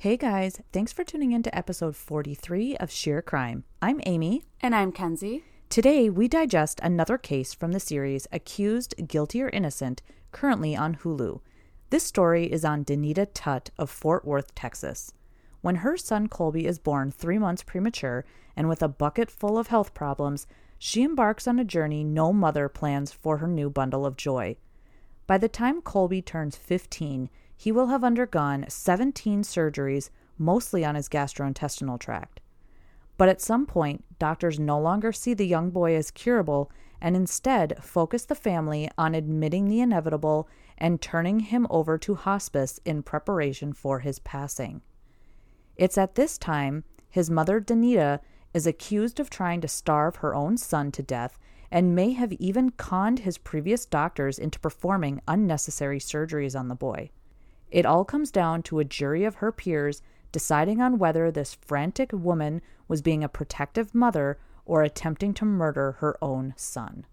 Hey guys, thanks for tuning in to episode 43 of Sheer Crime. I'm Ame. And I'm Kenzie. Today we digest another case from the series Accused, Guilty or Innocent, currently on Hulu. This story is on Danita Tutt of Fort Worth, Texas. When her son Colby is born three months premature and with a bucket full of health problems, she embarks on a journey no mother plans for her new bundle of joy. By the time Colby turns 15, he will have undergone 17 surgeries, mostly on his gastrointestinal tract. But at some point, doctors no longer see the young boy as curable and instead focus the family on admitting the inevitable and turning him over to hospice in preparation for his passing. It's at this time his mother, Danita, is accused of trying to starve her own son to death and may have even conned his previous doctors into performing unnecessary surgeries on the boy. It all comes down to a jury of her peers deciding on whether this frantic woman was being a protective mother or attempting to murder her own son.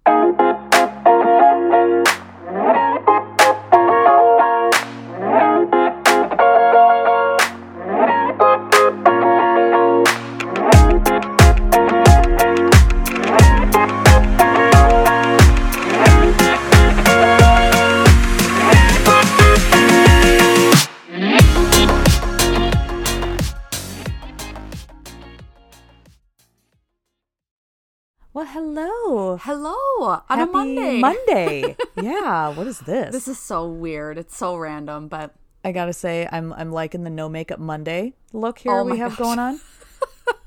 On a Monday. Monday. yeah, what is this? This is so weird. It's so random, but I gotta say, I'm I'm liking the no makeup Monday look here Oh we have gosh. going on.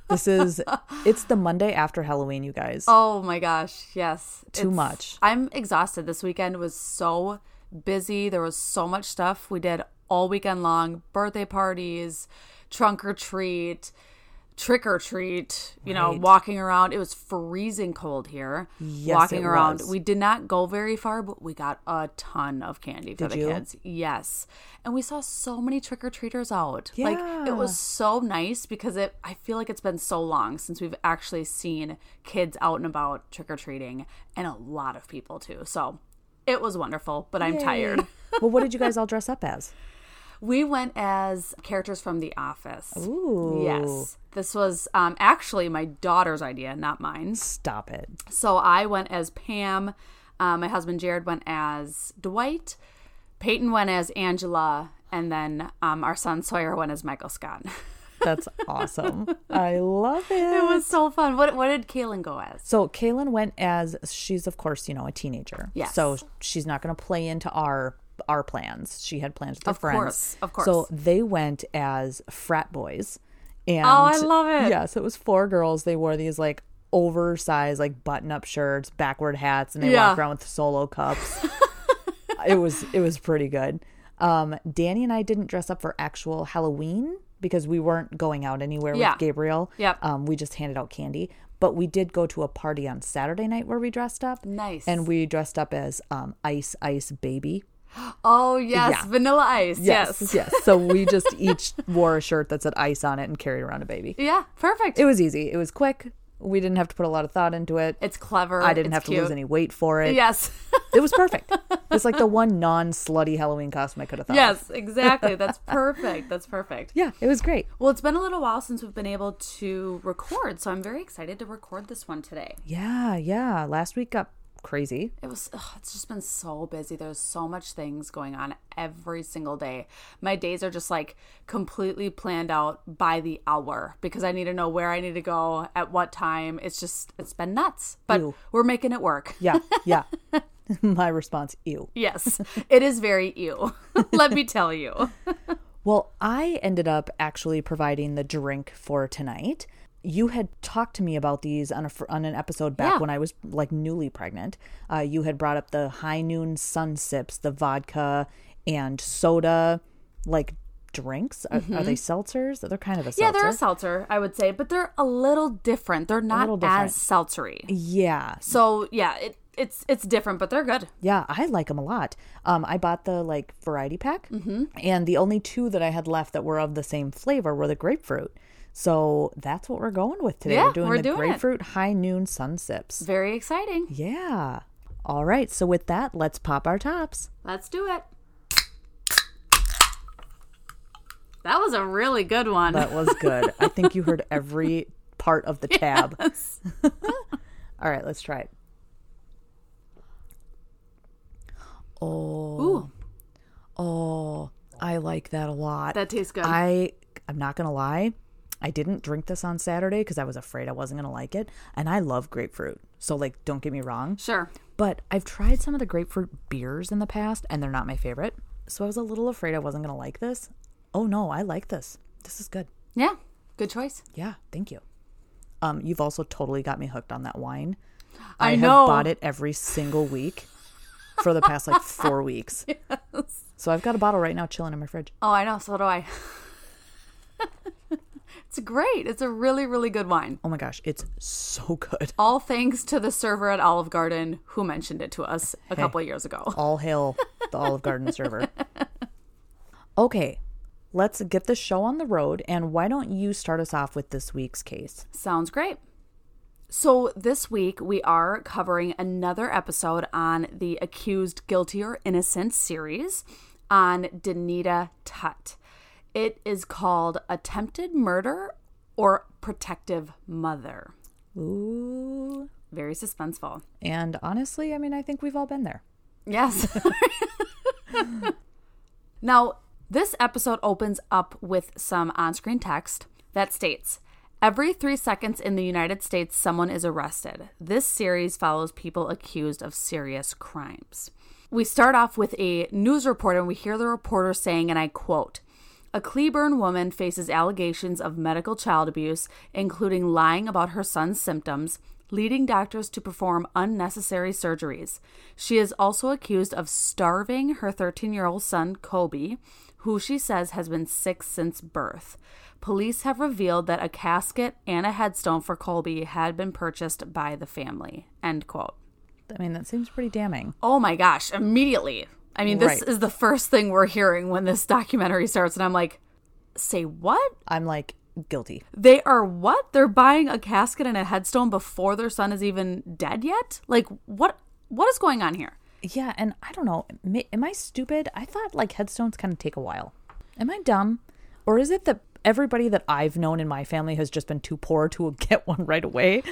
This is it's the Monday after Halloween, you guys. oh my gosh, yes. Too much. I'm exhausted. This weekend was so busy. There was so much stuff we did all weekend long. Birthday parties, trunk or treat, trick or treat, you know, walking around. It was freezing cold here. Yes, walking around. was. We did not go very far, but we got a ton of candy for Did the you? kids. Yes. And we saw so many trick or treaters out. Yeah. Like it was so nice because it I feel like it's been so long since we've actually seen kids out and about trick or treating and a lot of people too. So it was wonderful, but I'm tired. well, what did you guys all dress up as? We went as characters from The Office. Ooh. Yes. This was um, actually my daughter's idea, not mine. Stop it. So I went as Pam. Um, my husband Jared went as Dwight. Peyton went as Angela. And then um, our son Sawyer went as Michael Scott. That's awesome. I love it. it was so fun. What, what did Kaylin go as? So Kaylin went as she's of course, you know, a teenager. Yes. So she's not gonna play into our our plans. She had plans with her friends. Of friends. course, of course. So they went as frat boys. And Oh, I love it. Yeah, so it was four girls. They wore these like oversized like button up shirts, backward hats, and they Yeah. walked around with solo cups. it was it was pretty good. Um, Danny and I didn't dress up for actual Halloween because we weren't going out anywhere Yeah. with Gabriel. Yep. Um, we just handed out candy. But we did go to a party on Saturday night where we dressed up. Nice. And we dressed up as um, Ice Ice Baby. Oh, yes. Yeah. Vanilla Ice. Yes. Yes. So we just each wore a shirt that said ice on it and carried around a baby. Yeah. Perfect. It was easy. It was quick. We didn't have to put a lot of thought into it. it's clever. I didn't it's have to lose any weight for it. Yes. It was perfect. it's like the one non slutty Halloween costume I could have thought of. yes, exactly. That's perfect. That's perfect. Yeah, it was great. Well, it's been a little while since we've been able to record, so I'm very excited to record this one today. Yeah, yeah. Last week got crazy. It was ugh, it's just been so busy. There's so much things going on every single day. My days are just like completely planned out by the hour because I need to know where I need to go at what time. It's just it's been nuts. But Ew. we're making it work. Yeah, yeah. My response, ew. Yes. It is very ew. Let me tell you. Well, I ended up actually providing the drink for tonight. You had talked to me about these on a on an episode back Yeah. when I was like newly pregnant. Uh, you had brought up the high noon sun sips, the vodka and soda, like drinks. Are, are they seltzers? They're kind of a seltzer. Mm-hmm. Yeah, they're a seltzer, I would say, but they're a little different. They're not different. as seltzery. yeah, So yeah, it, it's it's different, but they're good. Yeah, I like them a lot. Um, I bought the like variety pack, Mm-hmm. and the only two that I had left that were of the same flavor were the grapefruit. So that's what we're going with today. Yeah, we're doing we're the doing it. grapefruit high noon sun sips. Very exciting. Yeah. All right. So with that, let's pop our tops. Let's do it. That was a really good one. That was good. I think you heard every part of the tab. All right, let's try it. Oh. Ooh, Oh, I like that a lot. that tastes good. I I'm not gonna lie. I didn't drink this on Saturday because I was afraid I wasn't gonna like it, and I love grapefruit. So like, don't get me wrong. sure. But I've tried some of the grapefruit beers in the past, and they're not my favorite. So I was a little afraid I wasn't gonna like this. Oh no, I like this. This is good. Yeah, good choice. Yeah, thank you. Um, you've also totally got me hooked on that wine. I have know. bought it every single week for the past like four weeks. Yes. So I've got a bottle right now chilling in my fridge. Oh, I know. So do I. it's great. It's a really, really good wine. Oh my gosh, it's so good. All thanks to the server at Olive Garden who mentioned it to us a couple of years ago. All hail the Olive Garden server. Okay, let's get the show on the road. And why don't you start us off with this week's case? Sounds great. So, this week we are covering another episode on the Accused Guilty or Innocent series on Danita Tutt. It is called Attempted Murder or Protective Mother. Ooh. Very suspenseful. And honestly, I mean, I think we've all been there. Yes. now, this episode opens up with some on screen text that states Every three seconds in the United States, someone is arrested. This series follows people accused of serious crimes. We start off with a news report, and we hear the reporter saying, and I quote, a Cleburne woman faces allegations of medical child abuse, including lying about her son's symptoms, leading doctors to perform unnecessary surgeries. She is also accused of starving her 13 year old son, Colby, who she says has been sick since birth. Police have revealed that a casket and a headstone for Colby had been purchased by the family. End quote. I mean, that seems pretty damning. Oh my gosh, immediately. I mean, this Right. is the first thing we're hearing when this documentary starts, and I'm like, say what? I'm like, guilty. They are what? They're buying a casket and a headstone before their son is even dead yet? Like, what? What is going on here? Yeah, and I don't know. Am I stupid? I thought like headstones kind of take a while. Am I dumb? Or is it that everybody that I've known in my family has just been too poor to get one right away?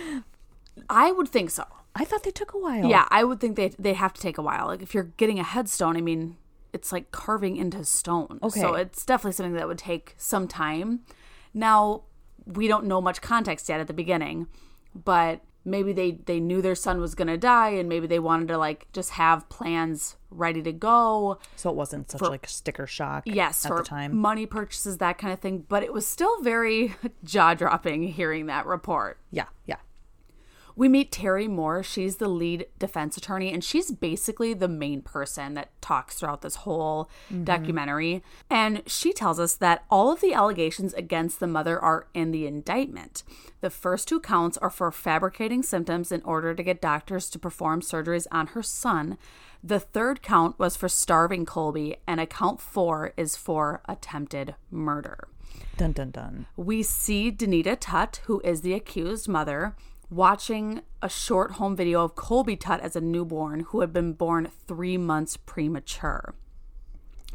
I would think so. I thought they took a while. Yeah, I would think they they have to take a while. Like if you're getting a headstone, I mean, it's like carving into stone. Okay. So it's definitely something that would take some time. Now, we don't know much context yet at the beginning, but maybe they they knew their son was going to die and maybe they wanted to like just have plans ready to go. So it wasn't such like sticker shock Yes, at for the time. money purchases that kind of thing, but it was still very jaw-dropping hearing that report. yeah, yeah. We meet Terry Moore. She's the lead defense attorney, and she's basically the main person that talks throughout this whole mm-hmm. documentary. And she tells us that all of the allegations against the mother are in the indictment. The first two counts are for fabricating symptoms in order to get doctors to perform surgeries on her son. The third count was for starving Colby, and account four is for attempted murder Dun dun dun. we see Danita Tutt, who is the accused mother, watching a short home video of Colby Tutt as a newborn who had been born three months premature.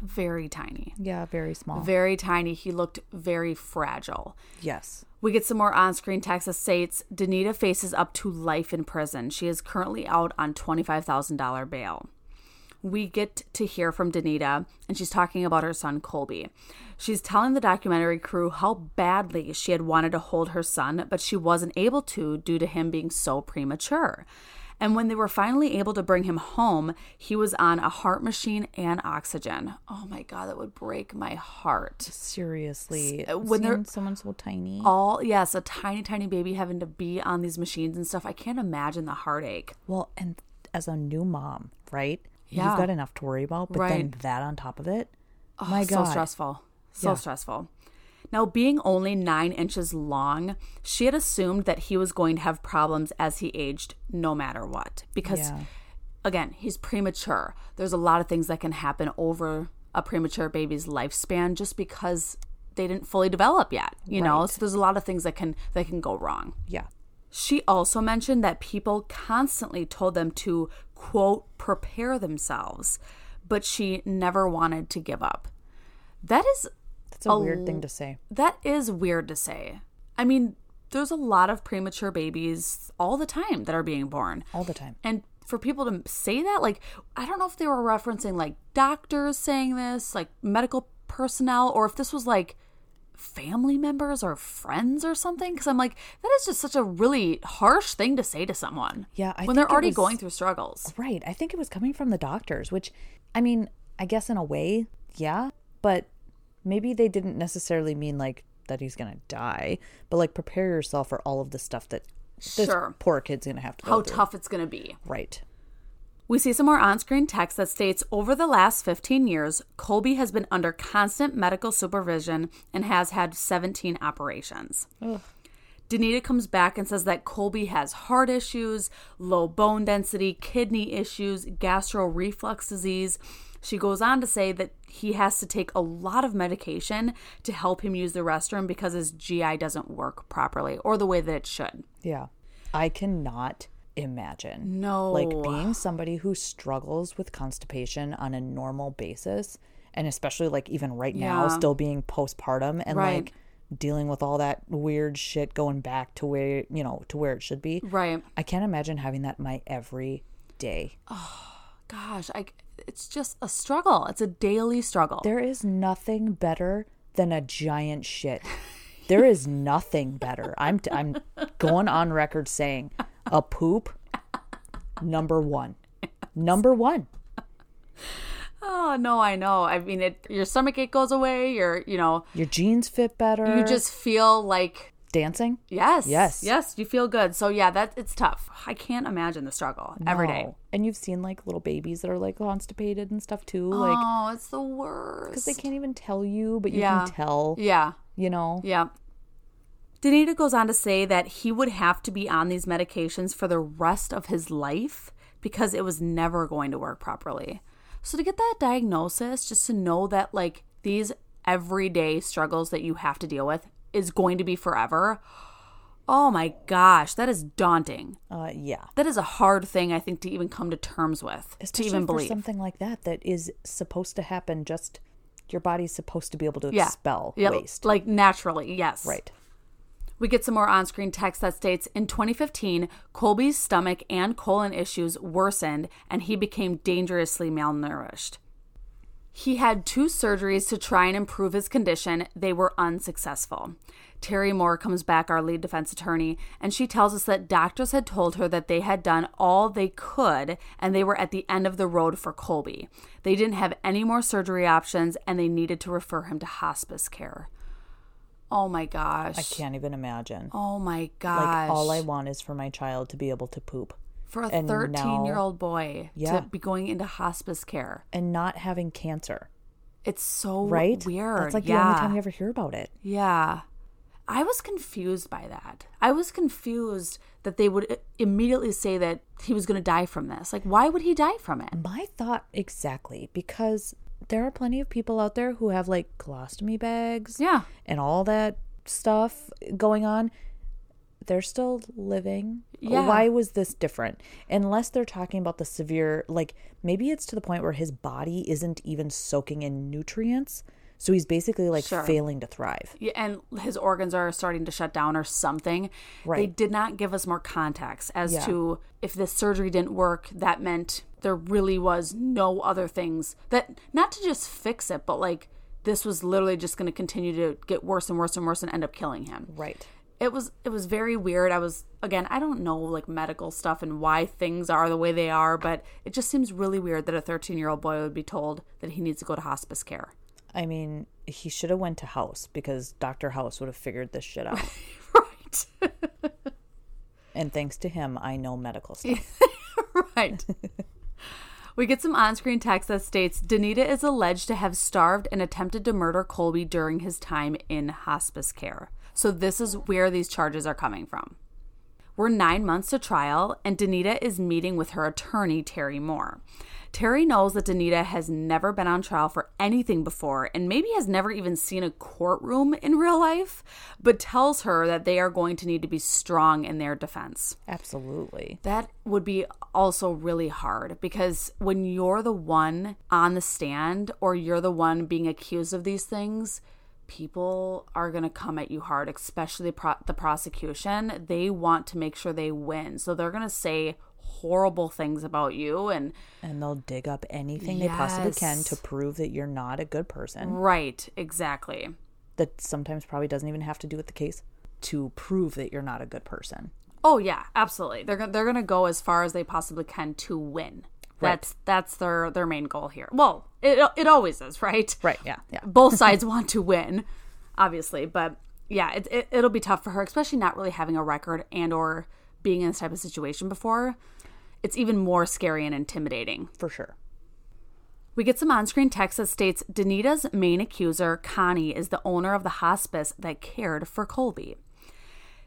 Very tiny. Yeah, very small. Very tiny. He looked very fragile. yes. We get some more on screen text that states Danita faces up to life in prison. She is currently out on $25,000 bail. We get to hear from Danita, and she's talking about her son, Colby. She's telling the documentary crew how badly she had wanted to hold her son, but she wasn't able to due to him being so premature. And when they were finally able to bring him home, he was on a heart machine and oxygen. Oh my God, that would break my heart. Seriously. when they're- someone so tiny. all yes a tiny tiny baby having to be on these machines and stuff i can't imagine the heartache Well, and as a new mom, right? Yeah. You've got enough to worry about, but then Right. that on top of it. oh, my God. so stressful so Yeah. stressful now being only nine inches long she had assumed that he was going to have problems as he aged no matter what because Yeah. again he's premature there's a lot of things that can happen over a premature baby's lifespan just because they didn't fully develop yet you know so there's a lot of things that can that can go wrong Yeah. She also mentioned that people constantly told them to, quote, prepare themselves, but she never wanted to give up. That is It's a weird thing to say. That is weird to say. I mean, there's a lot of premature babies all the time that are being born. All the time. And for people to say that, like, I don't know if they were referencing like doctors saying this, like medical personnel, or if this was like family members or friends or something. Cause I'm like, that is just such a really harsh thing to say to someone. Yeah, I when they're already was- going through struggles. Right. I think it was coming from the doctors, which, I mean, I guess in a way, yeah, but maybe they didn't necessarily mean like that he's going to die, but like prepare yourself for all of the stuff that this Sure. poor kid's going to have to How through. tough it's going to be. Right. We see some more on screen text that states over the last 15 years, Colby has been under constant medical supervision and has had 17 operations. Danita comes back and says that Colby has heart issues, low bone density, kidney issues, gastro reflux disease. She goes on to say that he has to take a lot of medication to help him use the restroom because his GI doesn't work properly or the way that it should. Yeah. I cannot imagine. No. Like being somebody who struggles with constipation on a normal basis, and especially like even right now, still being postpartum and Right. like dealing with all that weird shit going back to where, you know, to where it should be. Right. I can't imagine having that my every day. Oh gosh, I, it's just a struggle. It's a daily struggle. There is nothing better than a giant shit. There is nothing better. I'm t- I'm going on record saying a poop number 1. Number 1. Oh no, I know. I mean, it. Your stomach ache goes away. Your, you know, Your jeans fit better. you just feel like dancing yes, Yes. yes. You feel good. So yeah, that it's tough. I can't imagine the struggle every day. And you've seen like little babies that are like constipated and stuff too, oh, like oh, it's the worst. because they can't even tell you, but you Yeah. can tell. yeah, You know. yeah. Danita goes on to say that he would have to be on these medications for the rest of his life because it was never going to work properly. So to get that diagnosis, just to know that like these everyday struggles that you have to deal with is going to be forever. Oh my gosh, that is daunting. Uh, yeah. That is a hard thing I think to even come to terms with, Especially to even believe. something like that that is supposed to happen. Just your body's supposed to be able to yeah. expel waste. Like naturally, yes. right. We get some more on screen text that states in 2015, Colby's stomach and colon issues worsened and he became dangerously malnourished. He had two surgeries to try and improve his condition. They were unsuccessful. Terry Moore comes back, our lead defense attorney, and she tells us that doctors had told her that they had done all they could and they were at the end of the road for Colby. They didn't have any more surgery options and they needed to refer him to hospice care. Oh my gosh. I can't even imagine. Oh my gosh. Like all I want is for my child to be able to poop for a and 13 year now- old boy Yeah. to be going into hospice care. and not having cancer. It's so Right? weird. That's like yeah. the only time you ever hear about it. yeah. I was confused by that. I was confused that they would immediately say that he was going to die from this. Like, why would he die from it? My thought exactly because there are plenty of people out there who have like colostomy bags Yeah. and all that stuff going on. They're still living. Yeah. Why was this different? Unless they're talking about the severe, like maybe it's to the point where his body isn't even soaking in nutrients. So he's basically like Sure. failing to thrive. Yeah, and his organs are starting to shut down or something. They did not give us more context as Yeah. to if this surgery didn't work, that meant there really was no other things that not to just fix it, but like this was literally just going to continue to get worse and worse and worse and end up killing him. Right. It was it was very weird. I was again, I don't know like medical stuff and why things are the way they are, but it just seems really weird that a 13-year-old boy would be told that he needs to go to hospice care. I mean, he should have went to House because Dr. House would have figured this shit out. right. and thanks to him, I know medical stuff. right. We get some on screen text that states Danita is alleged to have starved and attempted to murder Colby during his time in hospice care. So, this is where these charges are coming from. We're nine months to trial, and Danita is meeting with her attorney, Terry Moore. Terry knows that Danita has never been on trial for anything before and maybe has never even seen a courtroom in real life, but tells her that they are going to need to be strong in their defense. Absolutely. That would be also really hard because when you're the one on the stand or you're the one being accused of these things, people are going to come at you hard, especially pro- the prosecution. They want to make sure they win. So they're going to say horrible things about you and And they'll dig up anything they possibly can to prove that you're not a good person. right, exactly. That sometimes probably doesn't even have to do with the case to prove that you're not a good person. Oh yeah, absolutely. They're go- they're going to go as far as they possibly can to win. That's that's their their main goal here. Well, it it always is, right? Right. Yeah. Yeah. both sides want to win, obviously. But yeah, it, it, it'll be tough for her, especially not really having a record and or being in this type of situation before. It's even more scary and intimidating. For sure. We get some on screen text that states Danita's main accuser, Connie, is the owner of the hospice that cared for Colby.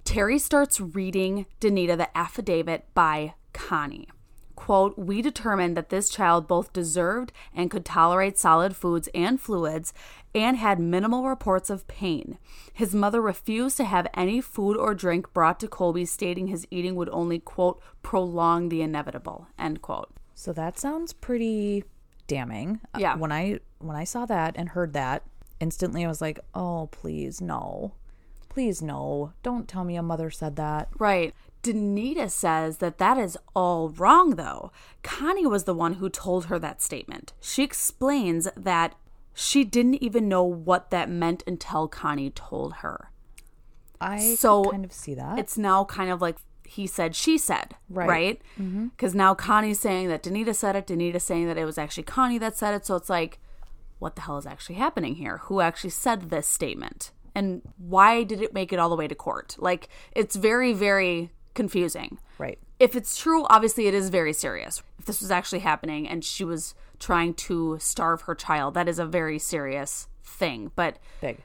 Terry starts reading Danita the affidavit by Connie. Quote, we determined that this child both deserved and could tolerate solid foods and fluids and had minimal reports of pain. His mother refused to have any food or drink brought to Colby, stating his eating would only, quote, prolong the inevitable, end quote. So that sounds pretty damning. Uh, Yeah. When I when I saw that and heard that, instantly I was like, "Oh, please no. Please no. Don't tell me a mother said that." Right. Danita says that that is all wrong, though. Connie was the one who told her that statement. She explains that she didn't even know what that meant until Connie told her. I So, kind of see that. It's now kind of like he said, she said, Right. right? Mm-hmm. Because now Connie's saying that Danita said it, Danita saying that it was actually Connie that said it. So it's like, what the hell is actually happening here? Who actually said this statement? And why did it make it all the way to court? Like, it's very, very confusing. right. If it's true, obviously it is very serious. If this was actually happening and she was trying to starve her child, that is a very serious thing. But Big.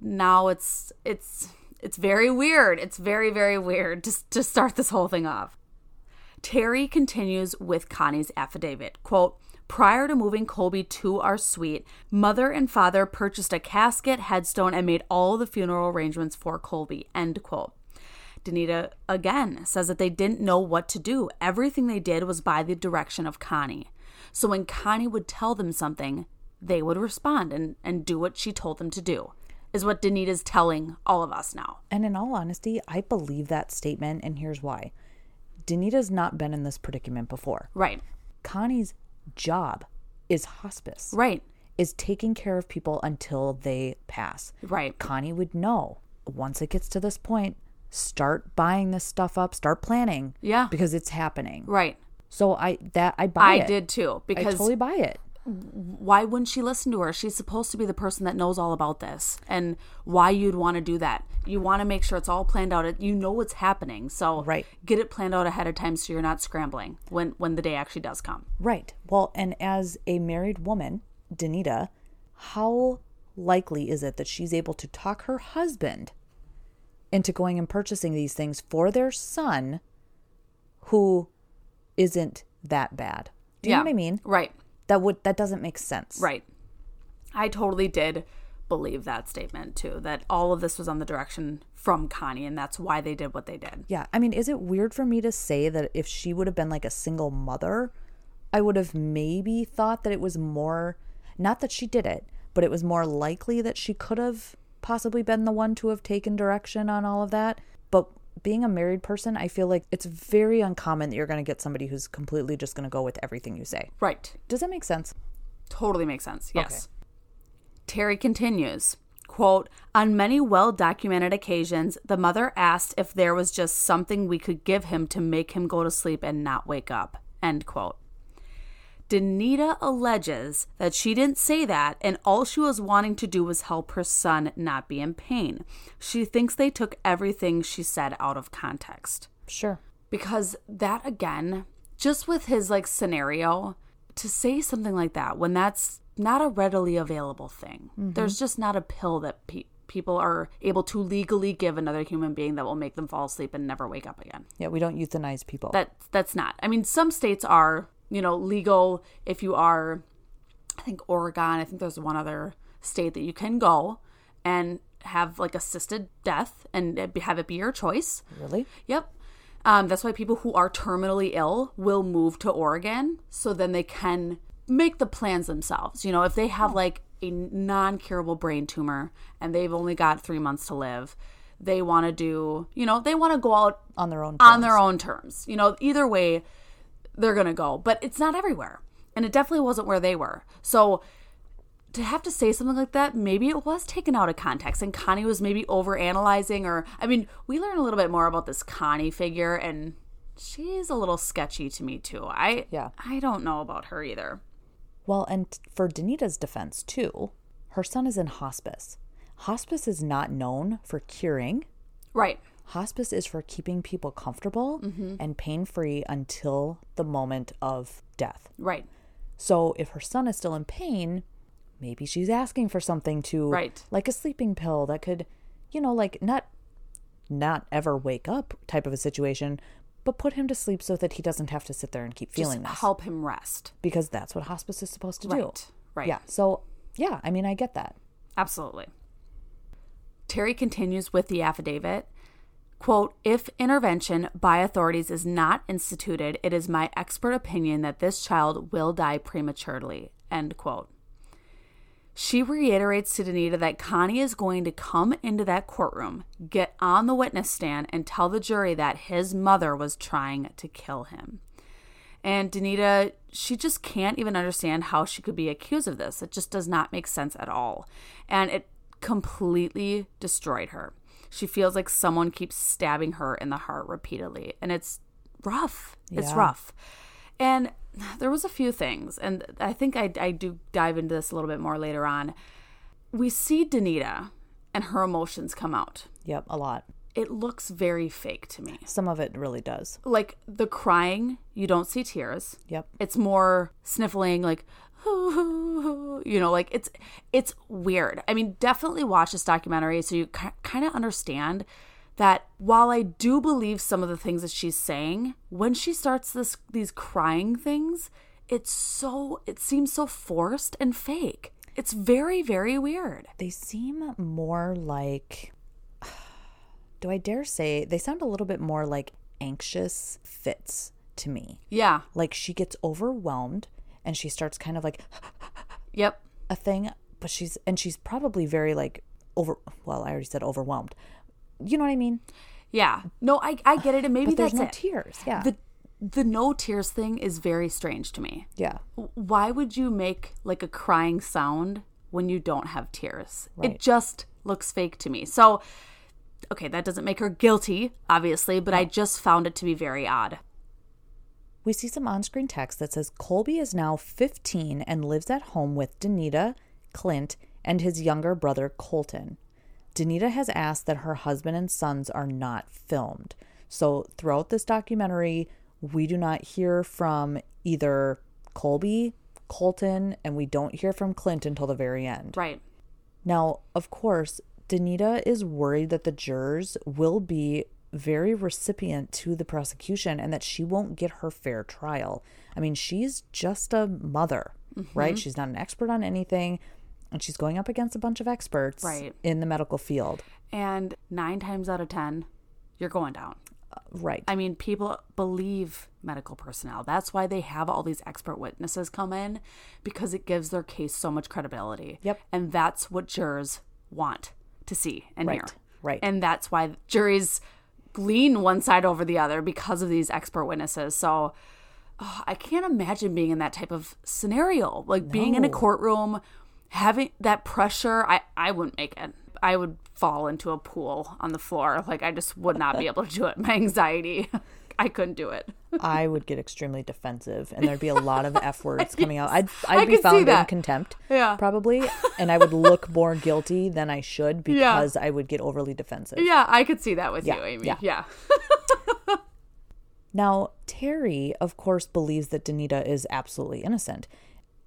now it's it's it's very weird. It's very very weird to to start this whole thing off. Terry continues with Connie's affidavit. Quote, Prior to moving Colby to our suite, mother and father purchased a casket, headstone, and made all the funeral arrangements for Colby. End quote. Danita again says that they didn't know what to do. Everything they did was by the direction of Connie. So when Connie would tell them something, they would respond and, and do what she told them to do, is what Danita's telling all of us now. And in all honesty, I believe that statement and here's why. Danita's not been in this predicament before. Right. Connie's job is hospice. Right. Is taking care of people until they pass. Right. Connie would know once it gets to this point, start buying this stuff up, start planning. Yeah. Because it's happening. Right. So I that I buy I it. did too. because I totally buy it. why wouldn't she listen to her? She's supposed to be the person that knows all about this and why you'd want to do that. You want to make sure it's all planned out. You know what's happening. So Right. get it planned out ahead of time so you're not scrambling when when the day actually does come. Right. Well, and as a married woman, Danita, how likely is it that she's able to talk her husband into going and purchasing these things for their son who isn't that bad? Do you know what I mean? Right. That would that doesn't make sense. Right. I totally did believe that statement too, that all of this was on the direction from Connie and that's why they did what they did. Yeah. I mean, is it weird for me to say that if she would have been like a single mother, I would have maybe thought that it was more, not that she did it, but it was more likely that she could have possibly been the one to have taken direction on all of that. But being a married person, I feel like it's very uncommon that you're going to get somebody who's completely just going to go with everything you say. Right. Does that make sense? Totally makes sense. Yes. Terry continues, quote, On many well documented occasions, the mother asked if there was just something we could give him to make him go to sleep and not wake up. End quote. Danita alleges that she didn't say that and all she was wanting to do was help her son not be in pain. She thinks they took everything she said out of context Sure. because that again just with his like scenario to say something like that when that's not a readily available thing mm-hmm. there's just not a pill that pe- people are able to legally give another human being that will make them fall asleep and never wake up again Yeah, we don't euthanize people. that that's not i mean some states are you know legal if you are i think oregon i think there's one other state that you can go and have like assisted death and have it be your choice really? Yep. Um, that's why people who are terminally ill will move to Oregon so then they can make the plans themselves. You know, if they have like a non curable brain tumor and they've only got three months to live. They want to do, you know, they want to go out on their own on their own terms. You know, either way, they're going to go, but it's not everywhere. And it definitely wasn't where they were. So to have to say something like that, maybe it was taken out of context and Connie was maybe over analyzing or I mean, we learn a little bit more about this Connie figure and she's a little sketchy to me too. I Yeah. I don't know about her either. Well, and for Danita's defense, too, her son is in hospice. Hospice is not known for curing, Right. Hospice is for keeping people comfortable mm-hmm. and pain free until the moment of death. Right. So if her son is still in pain, maybe she's asking for something to Right. like a sleeping pill that could, you know, like not not ever wake up type of a situation, but put him to sleep so that he doesn't have to sit there and keep feeling Just this help him rest. because that's what hospice is supposed to do. Right. Right. Yeah. So, yeah, I mean, I get that. Absolutely. Terry continues with the affidavit. Quote, if intervention by authorities is not instituted, it is my expert opinion that this child will die prematurely. End quote. She reiterates to Danita that Connie is going to come into that courtroom, get on the witness stand, and tell the jury that his mother was trying to kill him. And Danita, she just can't even understand how she could be accused of this. It just does not make sense at all. And it completely destroyed her. She feels like someone keeps stabbing her in the heart repeatedly. And it's rough. It's rough. And there was a few things, and I think I, I do dive into this a little bit more later on. We see Danita and her emotions come out. Yep, a lot. It looks very fake to me. Some of it really does. Like the crying, you don't see tears. Yep. It's more sniffling, like you know, like it's it's weird. I mean, definitely watch this documentary so you ki- kind of understand that while I do believe some of the things that she's saying, when she starts this these crying things, it's so it seems so forced and fake. It's very very weird. They seem more like, do I dare say, they sound a little bit more like anxious fits to me. Yeah. Like she gets overwhelmed and she starts kind of like Yep. a thing, but she's, and she's probably very like over, well, I already said overwhelmed. You know what I mean? Yeah. No, I I get it and maybe But there's that's no it. tears. Yeah. The the no tears thing is very strange to me. yeah. why would you make like a crying sound when you don't have tears? Right. It just looks fake to me. So, okay, that doesn't make her guilty, obviously, but I just found it to be very odd. We see some on screen text that says Colby is now 15 and lives at home with Danita, Clint, and his younger brother Colton. Danita has asked that her husband and sons are not filmed. So throughout this documentary, we do not hear from either Colby, Colton, and we don't hear from Clint until the very end. Right. Now, of course, Danita is worried that the jurors will be very recipient to the prosecution and that she won't get her fair trial. I mean, she's just a mother, Mm-hmm. right? She's not an expert on anything, and she's going up against a bunch of experts Right. in the medical field. And nine times out of 10, you're going down. Right. I mean, people believe medical personnel. That's why they have all these expert witnesses come in because it gives their case so much credibility. Yep. And that's what jurors want to see and hear. Right, right. And that's why juries lean one side over the other because of these expert witnesses. So oh, I can't imagine being in that type of scenario, like being in a courtroom, having that pressure. I, I wouldn't make it. I would fall into a pool on the floor. Like I just would not be able to do it. My anxiety, I couldn't do it. I would get extremely defensive, and there'd be a lot of F words coming out. I'd, I I'd be found in contempt, Yeah. probably, and I would look more guilty than I should because I would get overly defensive. Yeah, I could see that with Yeah, you, Ame. yeah. yeah. Now, Terry, of course, believes that Danita is absolutely innocent.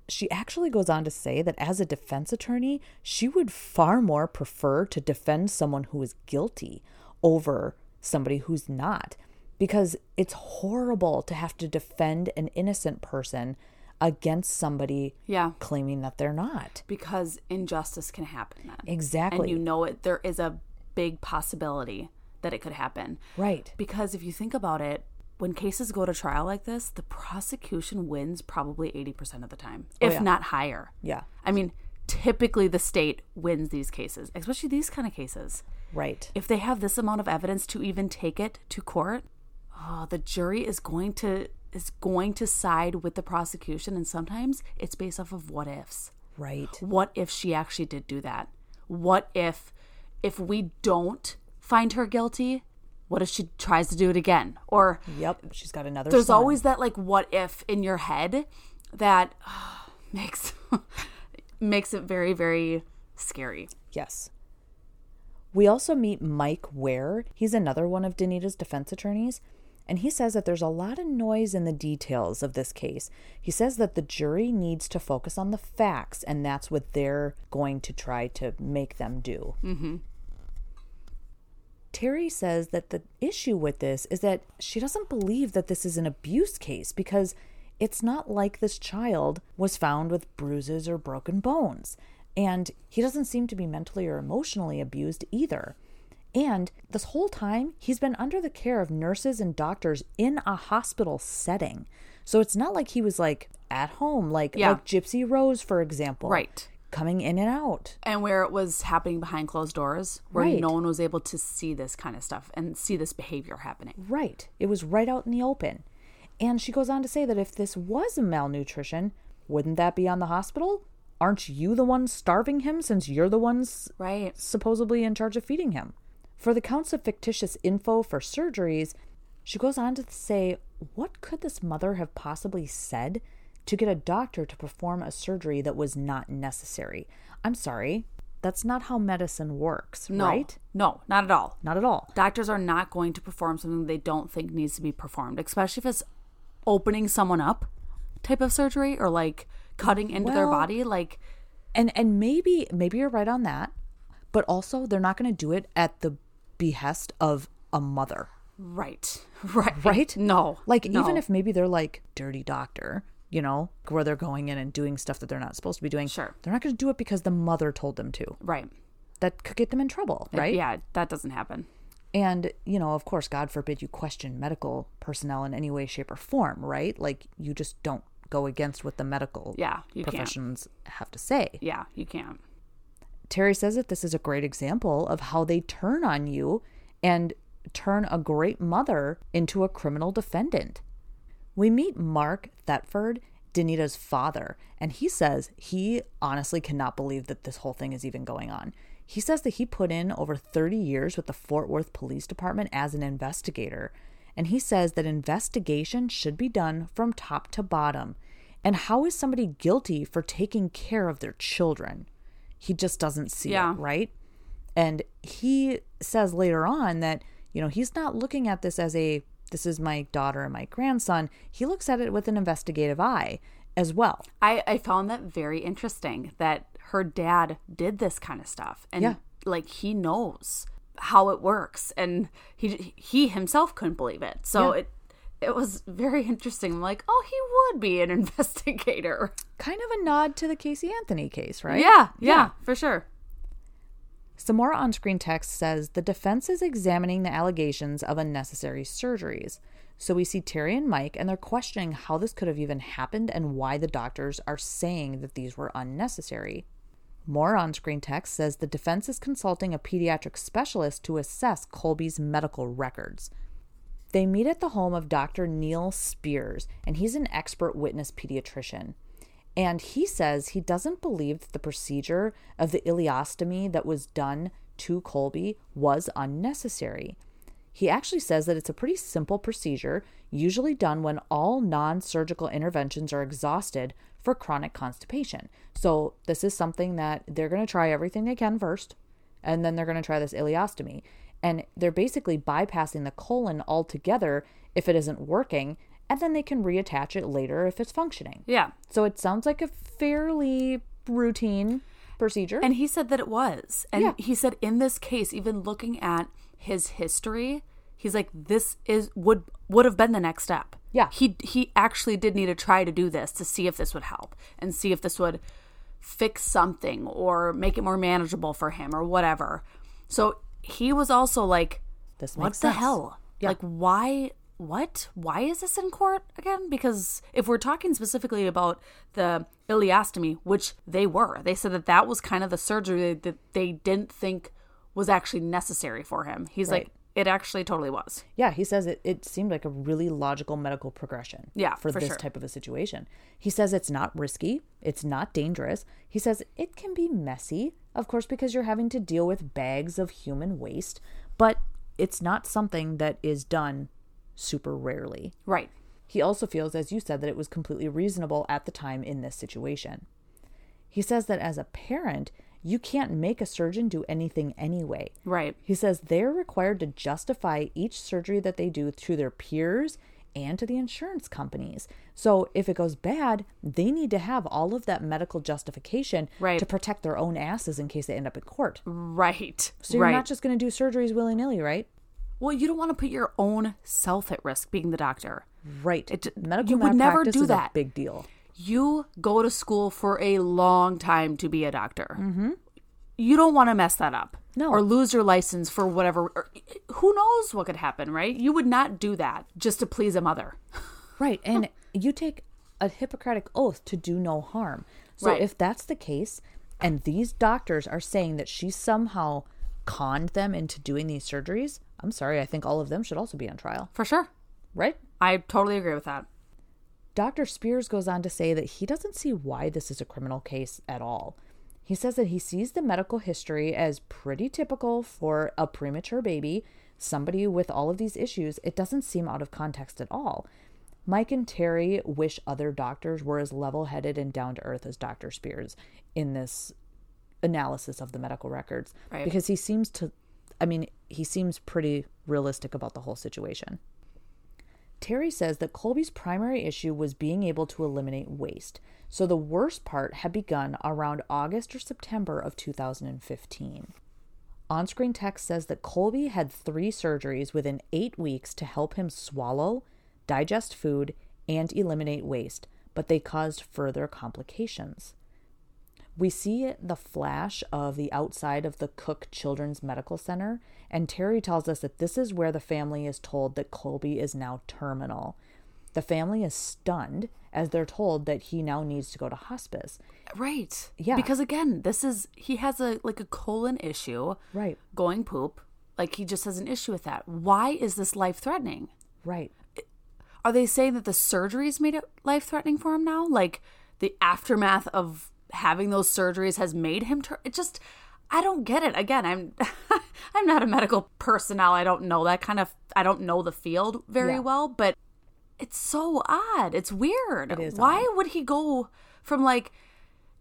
She actually goes on to say that as a defense attorney, she would far more prefer to defend someone who is guilty over somebody who's not, because it's horrible to have to defend an innocent person against somebody Yeah. claiming that they're not. Because injustice can happen then. Exactly. And you know it there is a big possibility that it could happen. right. Because if you think about it, when cases go to trial like this, the prosecution wins probably 80% of the time, oh, if Oh, yeah. not higher. Yeah. I mean, typically the state wins these cases, especially these kind of cases. Right. If they have this amount of evidence to even take it to court, oh, the jury is going to is going to side with the prosecution and sometimes it's based off of what ifs. Right. What if she actually did do that? What if if we don't find her guilty, what if she tries to do it again? Or Yep. She's got another. there's son. always that like what if in your head that makes makes it very very scary. Yes. We also meet Mike Ware. He's another one of Danita's defense attorneys. And he says that there's a lot of noise in the details of this case. He says that the jury needs to focus on the facts, and that's what they're going to try to make them do. Mm-hmm. Terry says that the issue with this is that she doesn't believe that this is an abuse case because it's not like this child was found with bruises or broken bones. And he doesn't seem to be mentally or emotionally abused either. And this whole time, he's been under the care of nurses and doctors in a hospital setting. So it's not like he was like at home, like Yeah. like Gypsy Rose, for example. Right. Coming in and out. And where it was happening behind closed doors, where Right. no one was able to see this kind of stuff and see this behavior happening. Right. It was right out in the open. And she goes on to say that if this was a malnutrition, wouldn't that be on the hospital? Aren't you the ones starving him since you're the ones Right. supposedly in charge of feeding him? For the counts of fictitious info for surgeries, she goes on to say, what could this mother have possibly said to get a doctor to perform a surgery that was not necessary? I'm sorry, that's not how medicine works, No. right? No, not at all. Not at all. Doctors are not going to perform something they don't think needs to be performed, especially if it's opening someone up type of surgery or like cutting into their body. Like, and and maybe maybe you're right on that but also they're not going to do it at the behest of a mother right. Right. right No. like no. even if maybe they're like dirty doctor you know where they're going in and doing stuff that they're not supposed to be doing Sure. they're not going to do it because the mother told them to Right. that could get them in trouble right Yeah, that doesn't happen. and you know of course god forbid you question medical personnel in any way shape or form right like you just don't go against what the medical Yeah, you can't. professions have to say Yeah, you can't. Terry says that this is a great example of how they turn on you and turn a great mother into a criminal defendant. We meet Mark Thetford, Danita's father, and he says he honestly cannot believe that this whole thing is even going on. He says that he put in over 30 years with the Fort Worth Police Department as an investigator, and he says that investigation should be done from top to bottom. And how is somebody guilty for taking care of their children? He just doesn't see Yeah. it, right? And he says later on that, you know, he's not looking at this as a this is my daughter and my grandson. He looks at it with an investigative eye as well. I, I found that very interesting that her dad did this kind of stuff and Yeah. like he knows how it works and he he himself couldn't believe it so Yeah. it it was very interesting I'm like oh he would be an investigator Kind of a nod to the Casey Anthony case, right? yeah, yeah for sure Some more on screen text says the defense is examining the allegations of unnecessary surgeries. So we see Terry and Mike, and they're questioning how this could have even happened and why the doctors are saying that these were unnecessary. More on screen text says the defense is consulting a pediatric specialist to assess Colby's medical records. They meet at the home of Dr. Neil Spears, and he's an expert witness pediatrician. And he says he doesn't believe that the procedure of the ileostomy that was done to Colby was unnecessary. He actually says that it's a pretty simple procedure, usually done when all non surgical interventions are exhausted for chronic constipation. So, this is something that they're going to try everything they can first, and then they're going to try this ileostomy. And they're basically bypassing the colon altogether if it isn't working, and then they can reattach it later if it's functioning. yeah So it sounds like a fairly routine procedure. and he said that it was and Yeah. he said in this case even looking at his history he's like this is would would have been the next step Yeah. he he actually did need to try to do this to see if this would help and see if this would fix something or make it more manageable for him or whatever so he was also like this what the sense. hell Yeah. like why what? Why is this in court again? Because if we're talking specifically about the ileostomy, which they were, they said that that was kind of the surgery that they didn't think was actually necessary for him. He's Right. like, it actually totally was. Yeah, he says it, it seemed like a really logical medical progression Yeah, for, for this sure. type of a situation. He says it's not risky, it's not dangerous. He says it can be messy, of course, because you're having to deal with bags of human waste, but it's not something that is done super rarely. Right. He also feels, as you said, that it was completely reasonable at the time in this situation. He says that as a parent, you can't make a surgeon do anything anyway. Right. He says they're required to justify each surgery that they do to their peers and to the insurance companies. So if it goes bad, they need to have all of that medical justification Right. to protect their own asses in case they end up in court. Right. So you're right. not just going to do surgeries willy nilly, right? well, you don't want to put your own self at risk being the doctor. Right. It- medical you would never do is that. a big deal. You go to school for a long time to be a doctor. Mm-hmm. You don't want to mess that up. No. Or lose your license for whatever. Or, who knows what could happen, right? You would not do that just to please a mother. Right. And you take a Hippocratic oath to do no harm. So Right. if that's the case, and these doctors are saying that she somehow conned them into doing these surgeries, I'm sorry, I think all of them should also be on trial. For sure. Right? I totally agree with that. Dr. Spears goes on to say that he doesn't see why this is a criminal case at all. He says that he sees the medical history as pretty typical for a premature baby, somebody with all of these issues. It doesn't seem out of context at all. Mike and Terry wish other doctors were as level headed and down to earth as Dr. Spears in this analysis of the medical records Right. because he seems to, I mean, he seems pretty realistic about the whole situation. Terry says that Colby's primary issue was being able to eliminate waste. So the worst part had begun around August or September of 2015. On screen text says that Colby had three surgeries within eight weeks to help him swallow, digest food, and eliminate waste, but they caused further complications. We see the flash of the outside of the Cook Children's Medical Center, and Terry tells us that this is where the family is told that Colby is now terminal. The family is stunned as they're told that he now needs to go to hospice. Right. Yeah. Because again, this is he has a like a colon issue. Right. Going poop. Like he just has an issue with that. Why is this life threatening? Right. Are they saying that the surgeries made it life threatening for him now? Like the aftermath of having those surgeries has made him tur- it just I don't get it. Again, I'm I'm not a medical personnel. I don't know that kind of I don't know the field very Yeah. well, but it's so odd. It's weird. It is Why would he go from like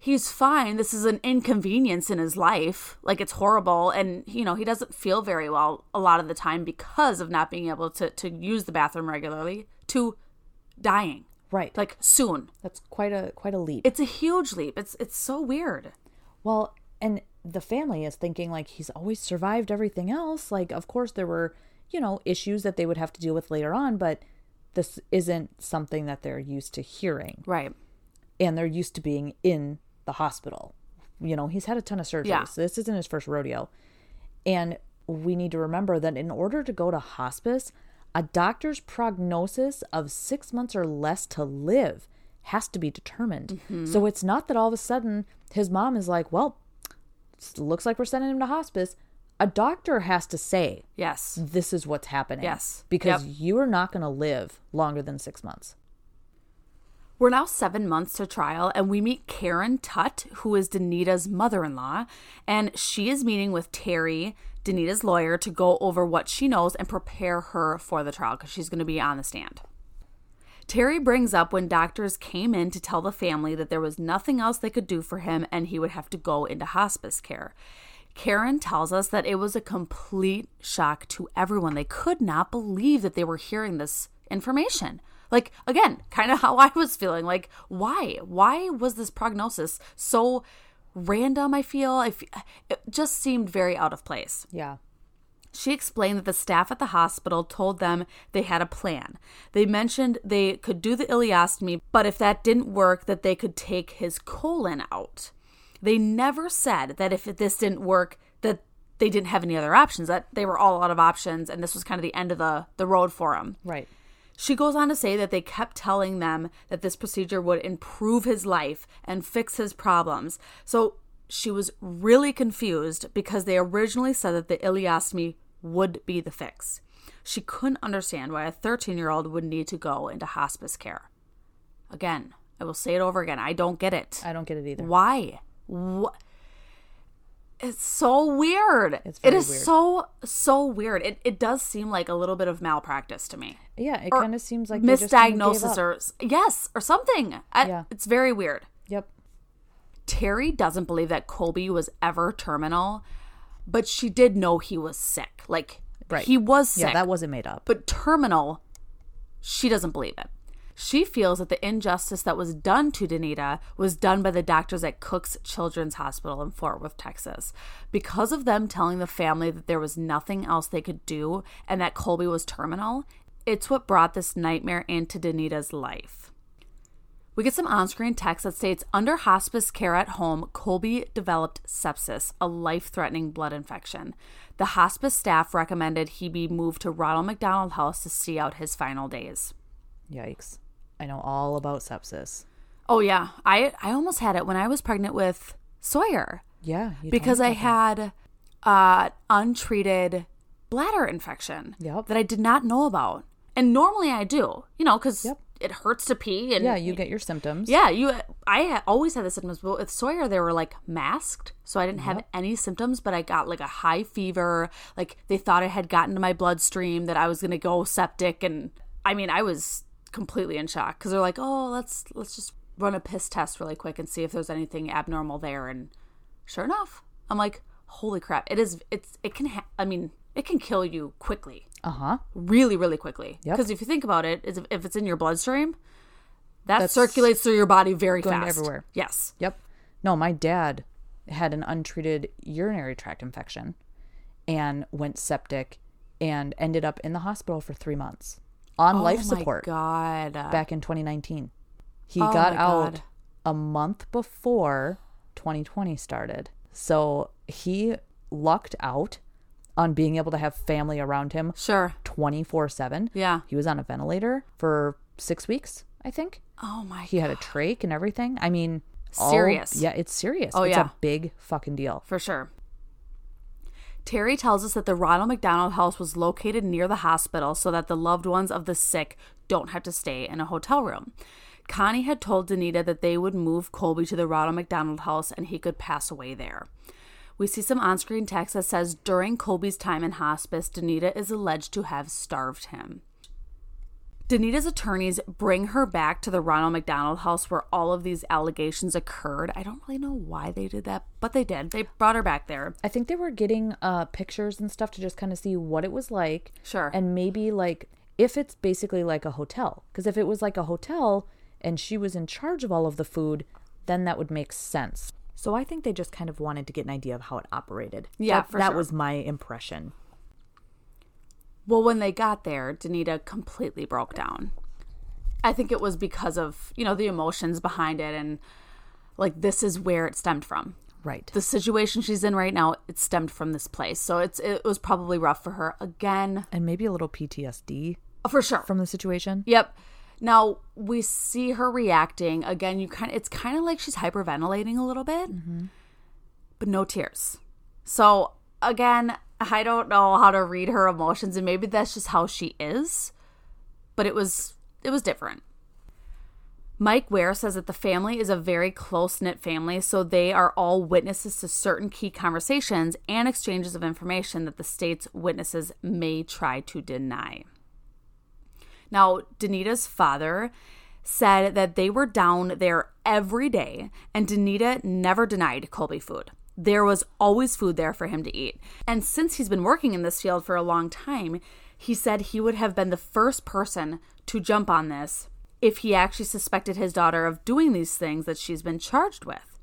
he's fine. This is an inconvenience in his life. Like it's horrible and you know, he doesn't feel very well a lot of the time because of not being able to to use the bathroom regularly to dying. Right. Like soon. That's quite a quite a leap. It's a huge leap. It's it's so weird. Well, and the family is thinking like he's always survived everything else. Like, of course, there were, you know, issues that they would have to deal with later on, but this isn't something that they're used to hearing. Right. And they're used to being in the hospital. You know, he's had a ton of surgeries. Yeah. So this isn't his first rodeo. And we need to remember that in order to go to hospice, a doctor's prognosis of six months or less to live has to be determined. Mm-hmm. So it's not that all of a sudden his mom is like, well, looks like we're sending him to hospice. A doctor has to say, Yes. this is what's happening. Yes. Because Yep. you are not going to live longer than six months. We're now seven months to trial, and we meet Karen Tutt, who is Danita's mother in law. And she is meeting with Terry, Danita's lawyer, to go over what she knows and prepare her for the trial because she's going to be on the stand. Terry brings up when doctors came in to tell the family that there was nothing else they could do for him and he would have to go into hospice care. Karen tells us that it was a complete shock to everyone. They could not believe that they were hearing this information. Like, again, kind of how I was feeling. Like, why? Why was this prognosis so random? I feel I f- it just seemed very out of place. Yeah. She explained that the staff at the hospital told them they had a plan. They mentioned they could do the ileostomy, but if that didn't work, that they could take his colon out. They never said that if this didn't work, that they didn't have any other options, that they were all out of options and this was kind of the end of the, the road for him. Right. She goes on to say that they kept telling them that this procedure would improve his life and fix his problems. So she was really confused because they originally said that the ileostomy would be the fix. She couldn't understand why a 13 year old would need to go into hospice care. Again, I will say it over again. I don't get it. I don't get it either. Why? What? It's so weird. It's it is weird. so so weird. It it does seem like a little bit of malpractice to me. Yeah, it kind of seems like they just kinda gave misdiagnosis or yes or something. I- Yeah. It's very weird. Yep. Terry doesn't believe that Colby was ever terminal, but she did know he was sick. Like Right. he was sick. Yeah, that wasn't made up. but terminal, she doesn't believe it. She feels that the injustice that was done to Danita was done by the doctors at Cook's Children's Hospital in Fort Worth, Texas. Because of them telling the family that there was nothing else they could do and that Colby was terminal, it's what brought this nightmare into Danita's life. We get some on screen text that states Under hospice care at home, Colby developed sepsis, a life threatening blood infection. The hospice staff recommended he be moved to Ronald McDonald House to see out his final days. Yikes. I know all about sepsis. Oh, yeah. I, I almost had it when I was pregnant with Sawyer Yeah. because I had uh, untreated bladder infection Yep. that I did not know about. And normally I do, you know, because Yep. it hurts to pee. And Yeah, you get your symptoms. Yeah, you. I always had the symptoms, but with Sawyer, they were like masked, so I didn't have any symptoms. But I got like a high fever. Like they thought it had gotten to my bloodstream, that I was gonna go septic, and I mean, I was completely in shock because they're like, "Oh, let's let's just run a piss test really quick and see if there's anything abnormal there." And sure enough, I'm like, "Holy crap! It is. It's. It can. Ha- I mean, it can kill you quickly." Uh huh. really really quickly Yep. because if you think about it is if, if it's in your bloodstream that That's circulates through your body very going fast everywhere. yes Yep. No, my dad had an untreated urinary tract infection and went septic and ended up in the hospital for three months on oh life oh my support god back in 2019. He Oh got out God. a month before 2020 started. So he lucked out on being able to have family around him sure 24 7. yeah He was on a ventilator for six weeks, I think. oh my He had a trach and everything. I mean, all- Serious. yeah, it's serious. Oh, it's yeah. a big fucking deal. for sure Terry tells us that the Ronald McDonald House was located near the hospital so that the loved ones of the sick don't have to stay in a hotel room. Connie had told Danita that they would move Colby to the Ronald McDonald House and he could pass away there. We see some on screen text that says during Colby's time in hospice, Danita is alleged to have starved him. Danita's attorneys bring her back to the Ronald McDonald House where all of these allegations occurred. I don't really know why they did that, but they did. They brought her back there. I think they were getting uh, pictures and stuff to just kind of see what it was like. Sure. And maybe like if it's basically like a hotel. Because if it was like a hotel and she was in charge of all of the food, then that would make sense. So I think they just kind of wanted to get an idea of how it operated. Yeah, that, that sure. was my impression. Well, when they got there, Danita completely broke down. I think it was because of, you know, the emotions behind it and like this is where it stemmed from. Right. The situation she's in right now, it stemmed from this place. So it's it was probably rough for her again. and maybe a little PTSD oh, For sure. from the situation. Yep. Now we see her reacting again. You kind of it's kind of like she's hyperventilating a little bit, mm-hmm. but no tears. So again, I don't know how to read her emotions, and maybe that's just how she is. But it was it was different. Mike Ware says that the family is a very close knit family, so they are all witnesses to certain key conversations and exchanges of information that the state's witnesses may try to deny. Now, Danita's father said that they were down there every day, and Danita never denied Colby food. There was always food there for him to eat. And since he's been working in this field for a long time, he said he would have been the first person to jump on this if he actually suspected his daughter of doing these things that she's been charged with.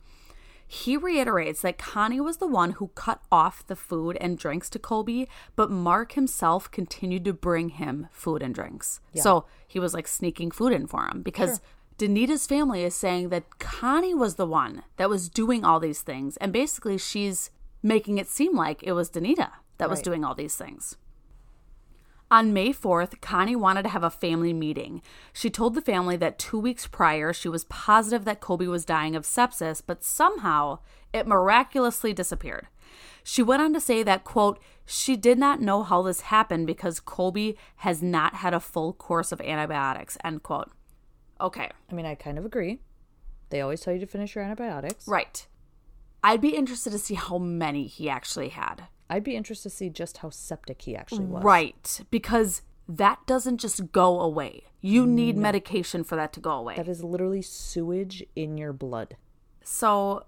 He reiterates that Connie was the one who cut off the food and drinks to Colby, but Mark himself continued to bring him food and drinks. So he was like sneaking food in for him because Danita's family is saying that Connie was the one that was doing all these things. And basically, she's making it seem like it was Danita that was doing all these things. On May 4th, Connie wanted to have a family meeting. She told the family that two weeks prior, she was positive that Colby was dying of sepsis, but somehow it miraculously disappeared. She went on to say that, quote, she did not know how this happened because Colby has not had a full course of antibiotics, end quote. Okay, I mean, I kind of agree. They always tell you to finish your antibiotics. right. I'd be interested to see how many he actually had. I'd be interested to see just how septic he actually was. Right, because that doesn't just go away. You need medication for that to go away. That is literally sewage in your blood. So,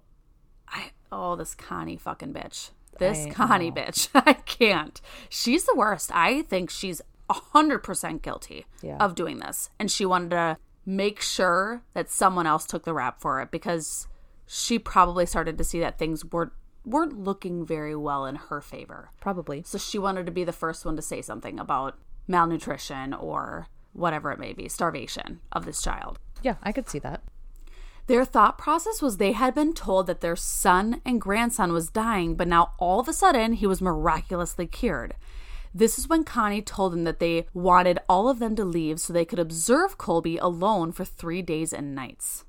I oh this Connie fucking bitch. This I Connie bitch. I can't. She's the worst. I think she's hundred percent guilty Yeah. of doing this, and she wanted to make sure that someone else took the rap for it because she probably started to see that things weren't weren't looking very well in her favor. Probably. So she wanted to be the first one to say something about malnutrition or whatever it may be, starvation of this child. Yeah, I could see that. Their thought process was they had been told that their son and grandson was dying, but now all of a sudden he was miraculously cured. This is when Connie told them that they wanted all of them to leave so they could observe Colby alone for three days and nights.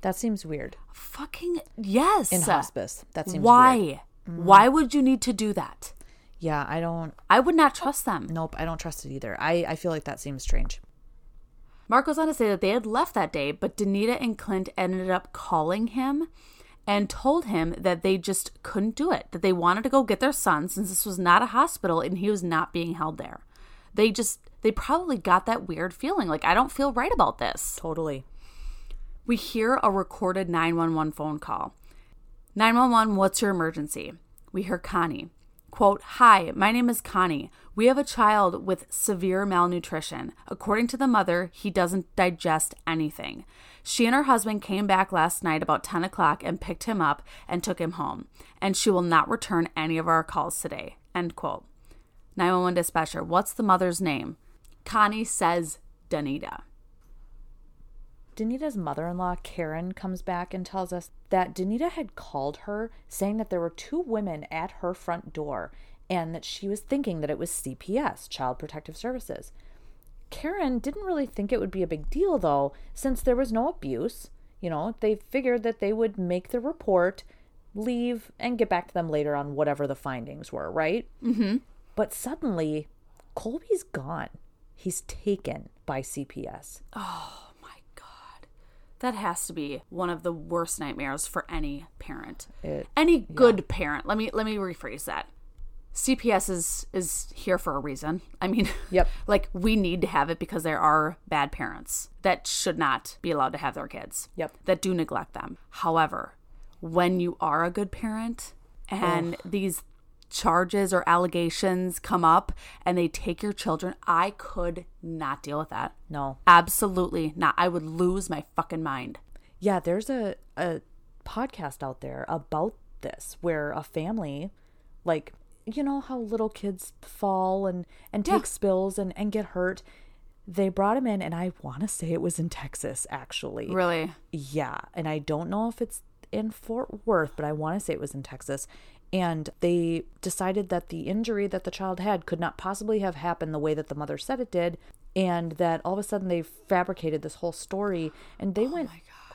That seems weird. Fucking yes. In hospice. That seems Why? weird. Mm. Why would you need to do that? Yeah, I don't I would not trust them. nope, I don't trust it either. I, I feel like that seems strange. Mark goes on to say that they had left that day, but Danita and Clint ended up calling him and told him that they just couldn't do it, that they wanted to go get their son since this was not a hospital and he was not being held there. They just, they probably got that weird feeling like, I don't feel right about this. Totally. We hear a recorded 911 phone call. 911, what's your emergency? We hear Connie. Quote, Hi, my name is Connie. We have a child with severe malnutrition. According to the mother, he doesn't digest anything. She and her husband came back last night about 10 o'clock and picked him up and took him home. And she will not return any of our calls today. End quote. 911 dispatcher, what's the mother's name? Connie says Danita. Danita's mother in law, Karen, comes back and tells us that Danita had called her saying that there were two women at her front door and that she was thinking that it was CPS, Child Protective Services. Karen didn't really think it would be a big deal though, since there was no abuse. You know, they figured that they would make the report, leave, and get back to them later on whatever the findings were, right? Mm-hmm. But suddenly, Colby's gone. He's taken by CPS. Oh my God. That has to be one of the worst nightmares for any parent. It- any good parent. Let me let me rephrase that. CPS is is here for a reason. I mean, Yep. like we need to have it because there are bad parents that should not be allowed to have their kids. Yep. That do neglect them. However, when you are a good parent and these charges or allegations come up and they take your children, I could not deal with that. No. Absolutely not. I would lose my fucking mind. Yeah, there's a, a podcast out there about this where a family, like, you know how little kids fall and, and take Yeah. spills and, and get hurt? They brought him in, and I want to say it was in Texas, actually. Really? Yeah, and I don't know if it's in Fort Worth, but I want to say it was in Texas. And they decided that the injury that the child had could not possibly have happened the way that the mother said it did, and that all of a sudden they fabricated this whole story. And they oh went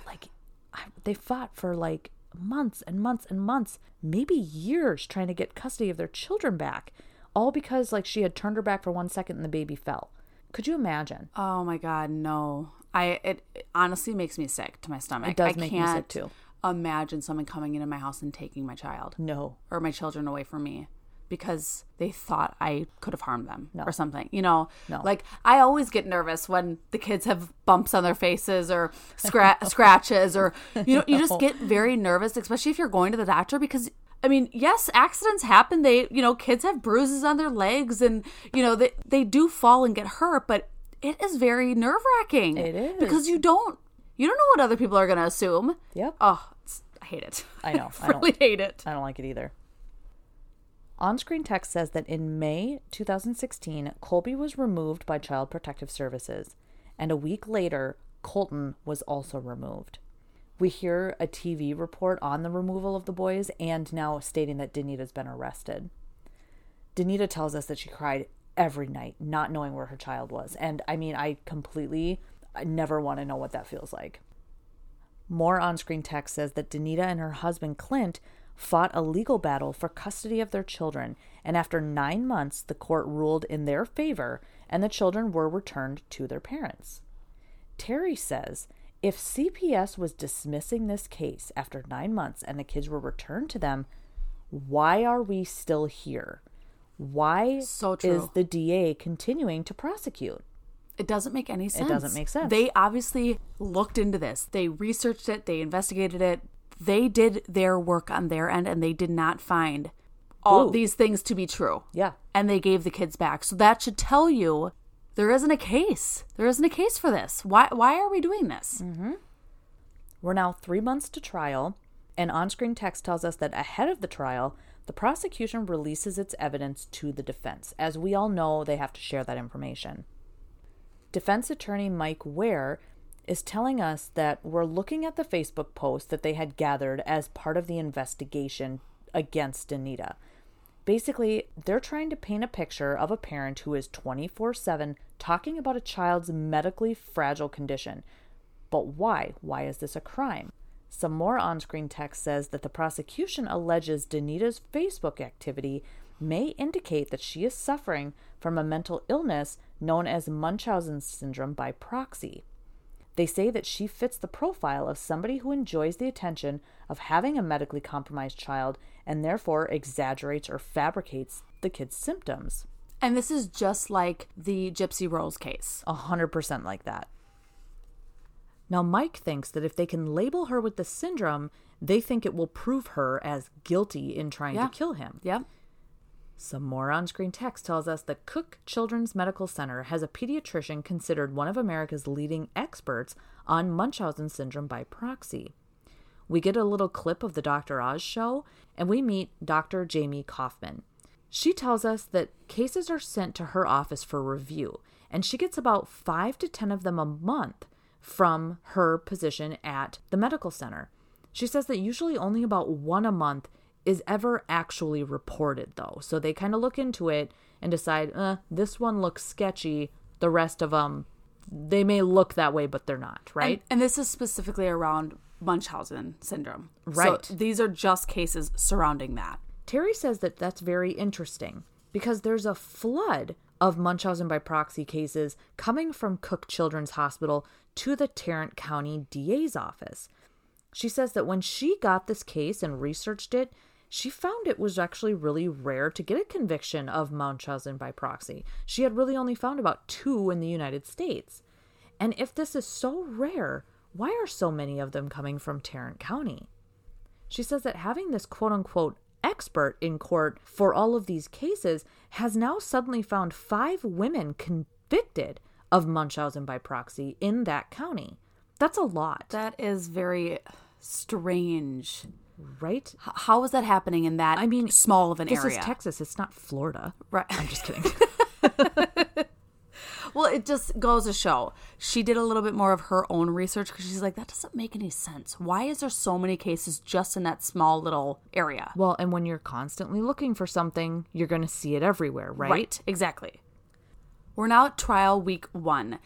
like, I, they fought for like months and months and months, maybe years, trying to get custody of their children back, all because like she had turned her back for one second and the baby fell. Could you imagine? Oh my god, no. I it, it honestly makes me sick to my stomach. It does I make me sick, too. Imagine someone coming into my house and taking my child No. or my children away from me because they thought I could have harmed them or something. You know, No. like I always get nervous when the kids have bumps on their faces or scra- scratches or you know, you just get very nervous, especially if you're going to the doctor because I mean, yes, accidents happen. They, you know, kids have bruises on their legs and, you know, they they do fall and get hurt, but it is very nerve-wracking. It is. Because you don't you don't know what other people are going to assume. Yep. Oh, I hate it. I know. I I don't- really hate it. I don't like it either. On screen text says that in May 2016, Colby was removed by Child Protective Services, and a week later, Colton was also removed. We hear a TV report on the removal of the boys and now stating that Danita's been arrested. Danita tells us that she cried every night not knowing where her child was. And I mean, I completely I never want to know what that feels like. More on screen text says that Danita and her husband Clint fought a legal battle for custody of their children, and after nine months, the court ruled in their favor and the children were returned to their parents. Terry says if CPS was dismissing this case after nine months and the kids were returned to them, why are we still here? Why So is the DA continuing to prosecute? It doesn't make any sense. It doesn't make sense. They obviously looked into this. They researched it, they investigated it. They did their work on their end and they did not find all Ooh. these things to be true. Yeah. And they gave the kids back. So that should tell you there isn't a case. There isn't a case for this. Why why are we doing this? Mm-hmm. We're now three months to trial, and on screen text tells us that ahead of the trial, the prosecution releases its evidence to the defense. As we all know, they have to share that information. Defense attorney Mike Ware is telling us that we're looking at the Facebook post that they had gathered as part of the investigation against Danita. Basically, they're trying to paint a picture of a parent who is 24 7 talking about a child's medically fragile condition. But why? Why is this a crime? Some more on screen text says that the prosecution alleges Danita's Facebook activity may indicate that she is suffering from a mental illness known as Munchausen syndrome by proxy. They say that she fits the profile of somebody who enjoys the attention of having a medically compromised child and therefore exaggerates or fabricates the kid's symptoms. And this is just like the Gypsy Rose case. A hundred percent like that. Now, Mike thinks that if they can label her with the syndrome, they think it will prove her as guilty in trying Yeah. to kill him. Yep. Some more on screen text tells us that Cook Children's Medical Center has a pediatrician considered one of America's leading experts on Munchausen syndrome by proxy. We get a little clip of the Dr. Oz show, and we meet Dr. Jamye Coffman. She tells us that cases are sent to her office for review, and she gets about five to ten of them a month from her position at the medical center. She says that usually only about one a month is ever actually reported, though. So they kind of look into it and decide, uh, this one looks sketchy. The rest of them, they may look that way, but they're not, right? And, and this is specifically around Munchausen syndrome. Right. So these are just cases surrounding that. Terry says that that's very interesting because there's a flood of Munchausen by proxy cases coming from Cook Children's Hospital to the Tarrant County DA's office. She says that when she got this case and researched it, she found it was actually really rare to get a conviction of Munchausen by proxy. She had really only found about two in the United States. And if this is so rare, why are so many of them coming from Tarrant County? She says that having this quote unquote expert in court for all of these cases has now suddenly found five women convicted of Munchausen by proxy in that county. That's a lot, That is very strange. Right? H- how is that happening in that I mean, small of an This area? is Texas, it's not Florida. right. I'm just kidding. Well, it just goes to show she did a little bit more of her own research because she's like, that doesn't make any sense. Why is there so many cases just in that small little area? well, and when you're constantly looking for something, you're going to see it everywhere, right? right? exactly. We're now at trial week one.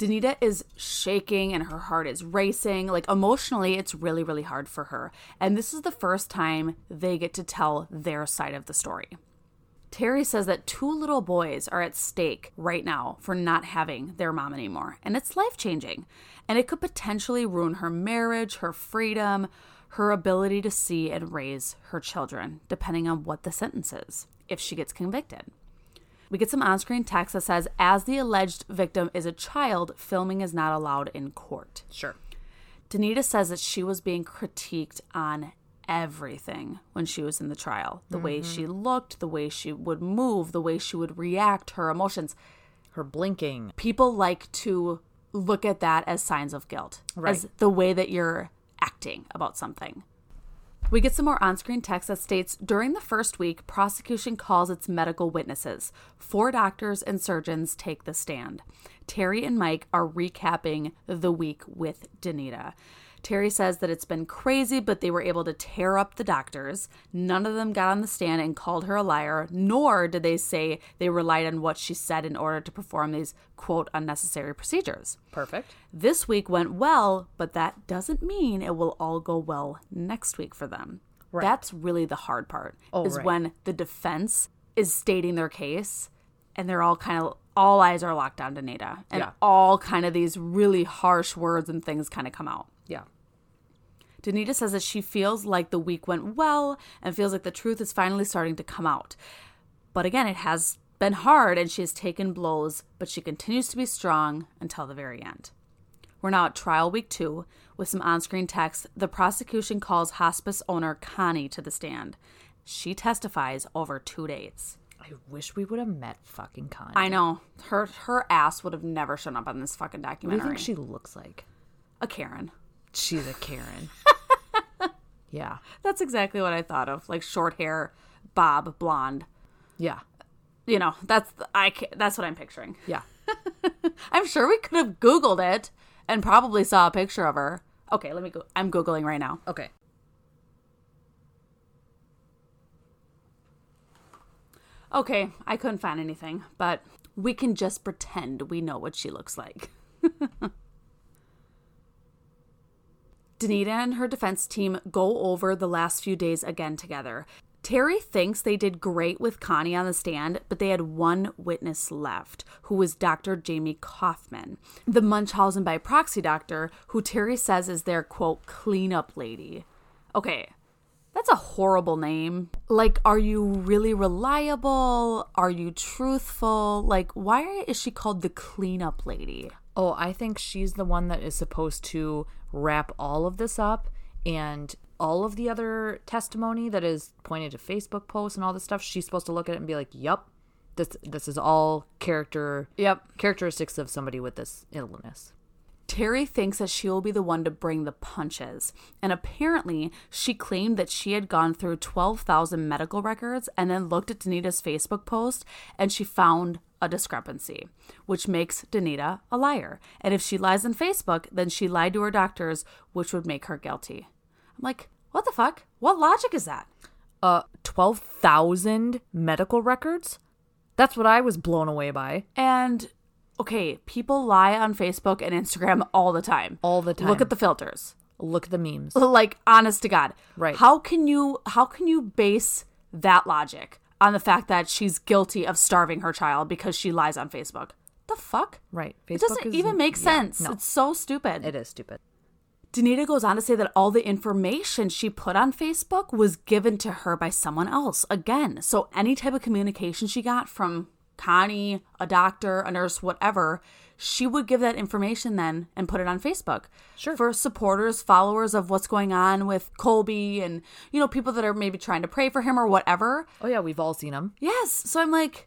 Danita is shaking and her heart is racing. Like emotionally, it's really, really hard for her. And this is the first time they get to tell their side of the story. Terry says that two little boys are at stake right now for not having their mom anymore. And it's life changing. And it could potentially ruin her marriage, her freedom, her ability to see and raise her children, depending on what the sentence is, if she gets convicted. We get some on screen text that says, as the alleged victim is a child, filming is not allowed in court. Sure. Danita says that she was being critiqued on everything when she was in the trial the way mm-hmm. she looked, the way she would move, the way she would react, her emotions. Her blinking. People like to look at that as signs of guilt, Right. as the way that you're acting about something. We get some more on screen text that states during the first week, prosecution calls its medical witnesses. Four doctors and surgeons take the stand. Terry and Mike are recapping the week with Danita. Terry says that it's been crazy, but they were able to tear up the doctors. None of them got on the stand and called her a liar, nor did they say they relied on what she said in order to perform these quote unnecessary procedures. Perfect. This week went well, but that doesn't mean it will all go well next week for them. Right. That's really the hard part Oh, is right. when the defense is stating their case and they're all kind of all eyes are locked on Danita and Yeah. all kind of these really harsh words and things kind of come out. Danita says that she feels like the week went well and feels like the truth is finally starting to come out. But again, it has been hard and she has taken blows, but she continues to be strong until the very end. We're now at trial week two with some on screen text. The prosecution calls hospice owner Connie to the stand. She testifies over two days. I wish we would have met fucking Connie. I know her her ass would have never shown up on this fucking documentary. What do you think she looks like? a Karen. She's a Karen. yeah. That's exactly what I thought of, like short hair, bob, blonde. Yeah. You know, that's I. That's what I'm picturing. Yeah. I'm sure we could have Googled it and probably saw a picture of her. Okay, let me go. I'm Googling right now. Okay. Okay, I couldn't find anything, but we can just pretend we know what she looks like. Danita and her defense team go over the last few days again together. Terry thinks they did great with Connie on the stand, but they had one witness left, who was Dr. Jamye Coffman, the Munchausen by proxy doctor, who Terry says is their quote, cleanup lady. Okay, that's a horrible name. Like, are you really reliable? Are you truthful? Like, why is she called the cleanup lady? Oh, I think she's the one that is supposed to wrap all of this up and all of the other testimony that is pointed to Facebook posts and all this stuff. She's supposed to look at it and be like, "Yep, this this is all character Yep. characteristics of somebody with this illness." Terry thinks that she will be the one to bring the punches. And apparently, she claimed that she had gone through 12,000 medical records and then looked at Danita's Facebook post and she found a discrepancy, which makes Danita a liar. And if she lies on Facebook, then she lied to her doctors, which would make her guilty. I'm like, what the fuck? What logic is that? Uh, twelve thousand medical records. That's what I was blown away by. And okay, people lie on Facebook and Instagram all the time. All the time. Look at the filters. Look at the memes. like honest to god Right. how can you how can you base that logic on the fact that she's guilty of starving her child because she lies on facebook the fuck Right. Facebook it doesn't even make yeah, sense no. it's so stupid It is stupid. danita goes on to say that all the information she put on facebook was given to her by someone else again so any type of communication she got from connie a doctor a nurse whatever she would give that information then and put it on facebook Sure. for supporters followers of what's going on with colby and you know people that are maybe trying to pray for him or whatever Oh yeah, we've all seen them. yes so i'm like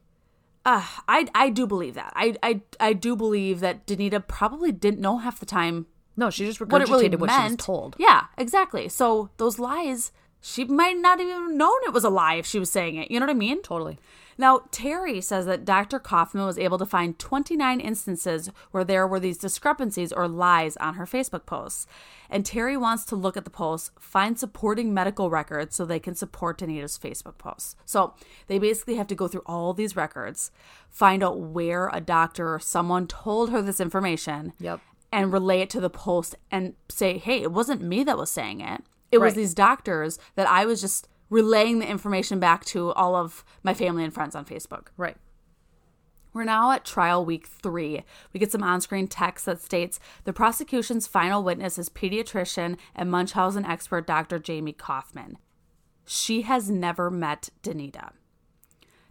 uh, I, I do believe that. I, I, I do believe that Danita probably didn't know half the time No, she just regurgitated what it really what meant. she was told. Yeah, exactly. So those lies, she might not even known it was a lie if she was saying it. You know what I mean? Totally. Now, Terry says that Dr. Coffman was able to find 29 instances where there were these discrepancies or lies on her Facebook posts. And Terry wants to look at the posts, find supporting medical records so they can support Danita's Facebook posts. So they basically have to go through all these records, find out where a doctor or someone told her this information, Yep. and relay it to the post and say, hey, it wasn't me that was saying it. It was these doctors that I was just relaying the information back to all of my family and friends on Facebook. Right. We're now at trial week three. We get some on screen text that states the prosecution's final witness is pediatrician and Munchausen expert Dr. Jamye Coffman. She has never met Danita.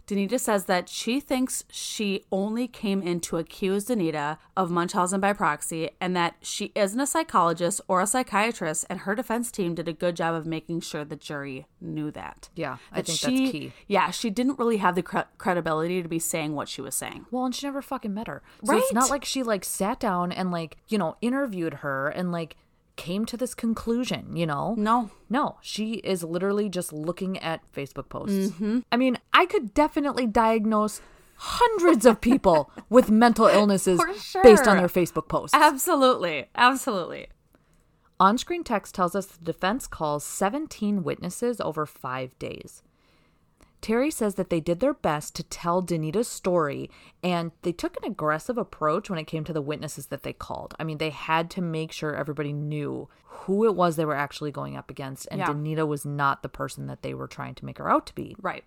Danita says that she thinks she only came in to accuse Danita of Munchausen by proxy and that she isn't a psychologist or a psychiatrist, and her defense team did a good job of making sure the jury knew that. Yeah, I think she- that's key. Yeah, she didn't really have the cre- credibility to be saying what she was saying. Well, and she never fucking met her. So it's not like she like sat down and like, you know, interviewed her and like came to this conclusion, you know? No. No, she is literally just looking at Facebook posts. Mm-hmm. I mean, I could definitely diagnose hundreds of people with mental illnesses sure. based on their Facebook posts. Absolutely. Absolutely. On screen text tells us the defense calls 17 witnesses over five days. Terry says that they did their best to tell Danita's story and they took an aggressive approach when it came to the witnesses that they called. I mean, they had to make sure everybody knew who it was they were actually going up against, and Yeah. Danita was not the person that they were trying to make her out to be. Right.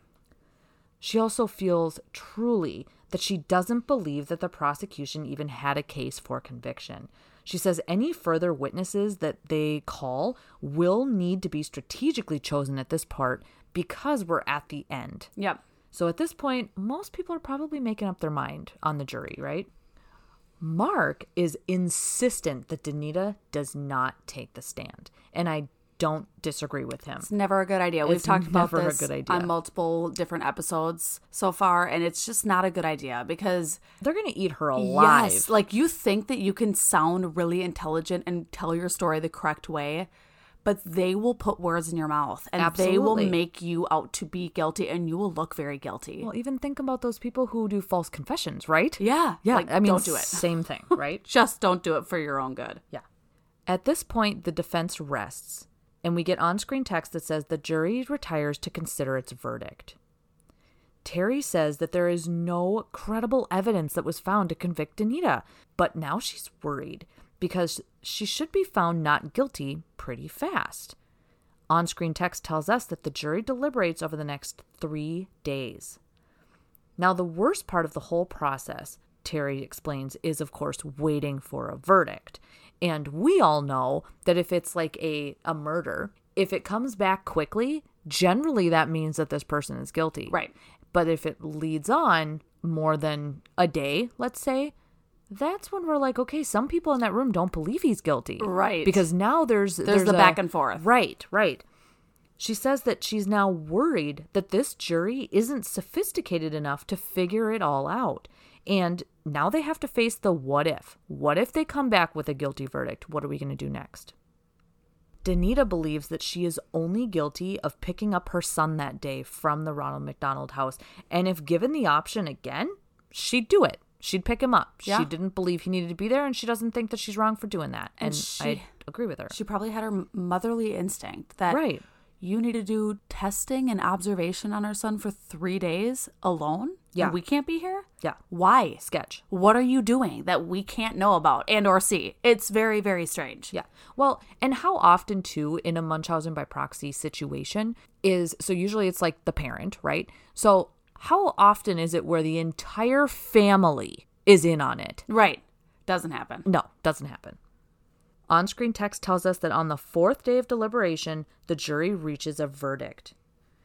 She also feels truly that she doesn't believe that the prosecution even had a case for conviction. She says any further witnesses that they call will need to be strategically chosen at this part because we're at the end. Yep. So at this point, most people are probably making up their mind on the jury, right? Mark is insistent that Danita does not take the stand, and I don't disagree with him. It's never a good idea. We've It's talked about this good idea. on multiple different episodes so far, and it's just not a good idea because They're going to eat her alive. yes, like you think that you can sound really intelligent and tell your story the correct way, but they will put words in your mouth and they will make you out to be guilty, and you will look very guilty. Well, even think about those people who do false confessions, right? yeah, Yeah. Like, I mean, don't do it. Same thing, right? Just don't do it for your own good. yeah. At this point, the defense rests, and we get on screen text that says the jury retires to consider its verdict. Terry says that there is no credible evidence that was found to convict Danita, but now she's worried because she should be found not guilty pretty fast. On screen text tells us that the jury deliberates over the next three days. Now, the worst part of the whole process, Terry explains, is of course waiting for a verdict. And we all know that if it's like a, a murder, if it comes back quickly, generally that means that this person is guilty. Right. But if it leads on more than a day, let's say, that's when we're like, okay, some people in that room don't believe he's guilty. Right. Because now there's There's the a- back and forth. Right, right. She says that she's now worried that this jury isn't sophisticated enough to figure it all out. And now they have to face the what if. What if they come back with a guilty verdict? What are we going to do next? Danita believes that she is only guilty of picking up her son that day from the Ronald McDonald house. And if given the option again, she'd do it. She'd pick him up. Yeah. She didn't believe he needed to be there, and she doesn't think that she's wrong for doing that. And, And she- I agree with her. She probably had her motherly instinct that Right. you need to do testing and observation on our son for three days alone. Yeah. and we can't be here. Yeah. Why? Sketch. What are you doing that we can't know about and or see? It's very very strange. Yeah. Well, and how often too in a Munchausen by proxy situation is so usually it's like the parent, right? So how often is it where the entire family is in on it? Right. Doesn't happen. No, doesn't happen. On screen text tells us that on the fourth day of deliberation, the jury reaches a verdict.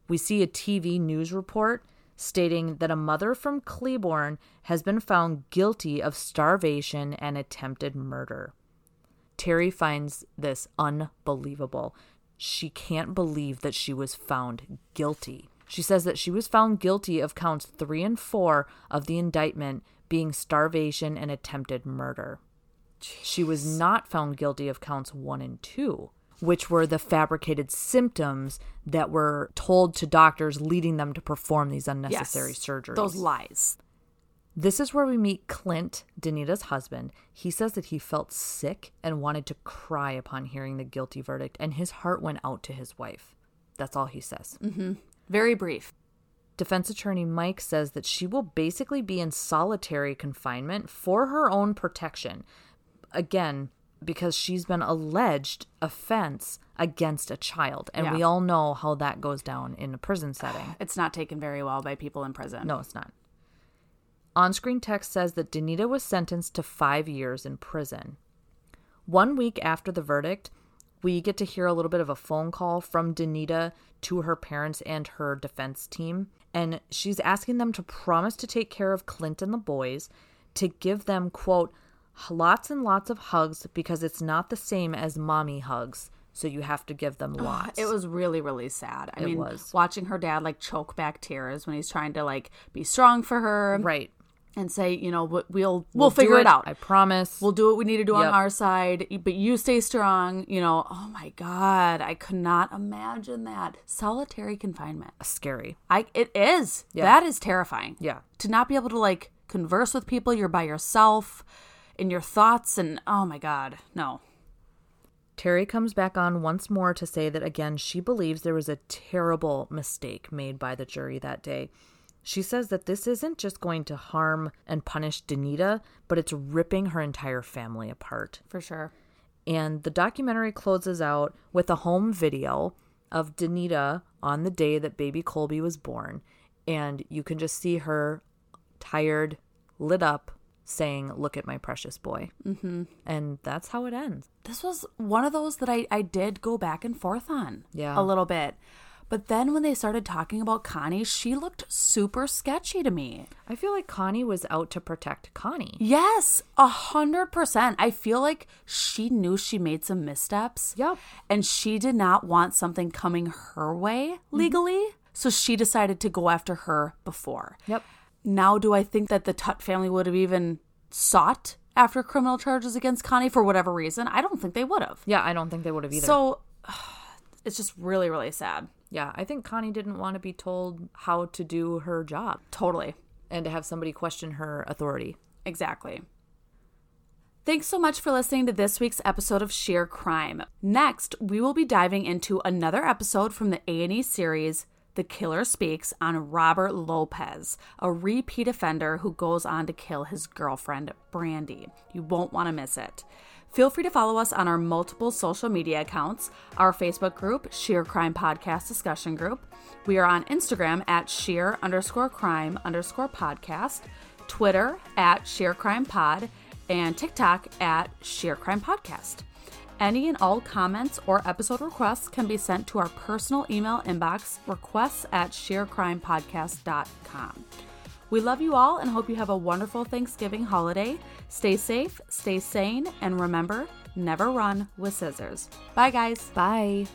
We see a TV news report stating that a mother from Cleburne has been found guilty of starvation and attempted murder. Terry finds this unbelievable. She can't believe that she was found guilty. She says that she was found guilty of counts three and four of the indictment being starvation and attempted murder. She was not found guilty of counts one and two, which were the fabricated symptoms that were told to doctors, leading them to perform these unnecessary Yes. surgeries. Those lies. This is where we meet Clint, Danita's husband. He says that he felt sick and wanted to cry upon hearing the guilty verdict, and his heart went out to his wife. That's all he says. Mm-hmm. Very brief. Defense attorney Mike says that she will basically be in solitary confinement for her own protection. Again, because she's been alleged offense against a child. And Yeah. we all know how that goes down in a prison setting. It's not taken very well by people in prison. No, it's not. On screen text says that Danita was sentenced to five years in prison. One week after the verdict, we get to hear a little bit of a phone call from Danita to her parents and her defense team. And she's asking them to promise to take care of Clint and the boys, to give them, quote, lots and lots of hugs because it's not the same as mommy hugs. So you have to give them lots. It was really, really sad. I It mean, was. watching her dad like choke back tears when he's trying to like be strong for her right. And say, you know, we'll we'll, we'll, figure do it out. I promise. We'll do what we need to do on our side, but you stay strong. You know, oh my God, I could not imagine that. Solitary confinement. Scary. I it is. Yeah. That is terrifying. Yeah. To not be able to like converse with people, you're by yourself in your thoughts and oh my God, no. Terry comes back on once more to say that again, she believes there was a terrible mistake made by the jury that day. She says that this isn't just going to harm and punish Danita, but it's ripping her entire family apart. For sure. And the documentary closes out with a home video of Danita on the day that baby Colby was born. And you can just see her tired, lit up, saying, Look at my precious boy. Mm-hmm. And that's how it ends. This was one of those that I, I did go back and forth on Yeah. a little bit. But then when they started talking about Connie, she looked super sketchy to me. I feel like Connie was out to protect Connie. Yes, a hundred percent. I feel like she knew she made some missteps. Yep. And she did not want something coming her way mm-hmm. legally. So she decided to go after her before. Yep. Now, do I think that the Tutt family would have even sought after criminal charges against Connie for whatever reason? I don't think they would have. Yeah, I don't think they would have either. So it's just really, really sad. Yeah, I think Connie didn't want to be told how to do her job Totally. and to have somebody question her authority. Exactly. Thanks so much for listening to this week's episode of Sheer Crime. Next, we will be diving into another episode from the A&E series The Killer Speaks on Robert Lopez, a repeat offender who goes on to kill his girlfriend Brandy. You won't want to miss it. Feel free to follow us on our multiple social media accounts, our Facebook group, Sheer Crime Podcast Discussion Group. We are on Instagram at sheer underscore crime underscore podcast, Twitter at Sheer Crime Pod, and TikTok at Sheer Crime Podcast. Any and all comments or episode requests can be sent to our personal email inbox, requests at sheercrimepodcast.com. We love you all and hope you have a wonderful Thanksgiving holiday. Stay safe, stay sane, and remember never run with scissors. Bye, guys. Bye.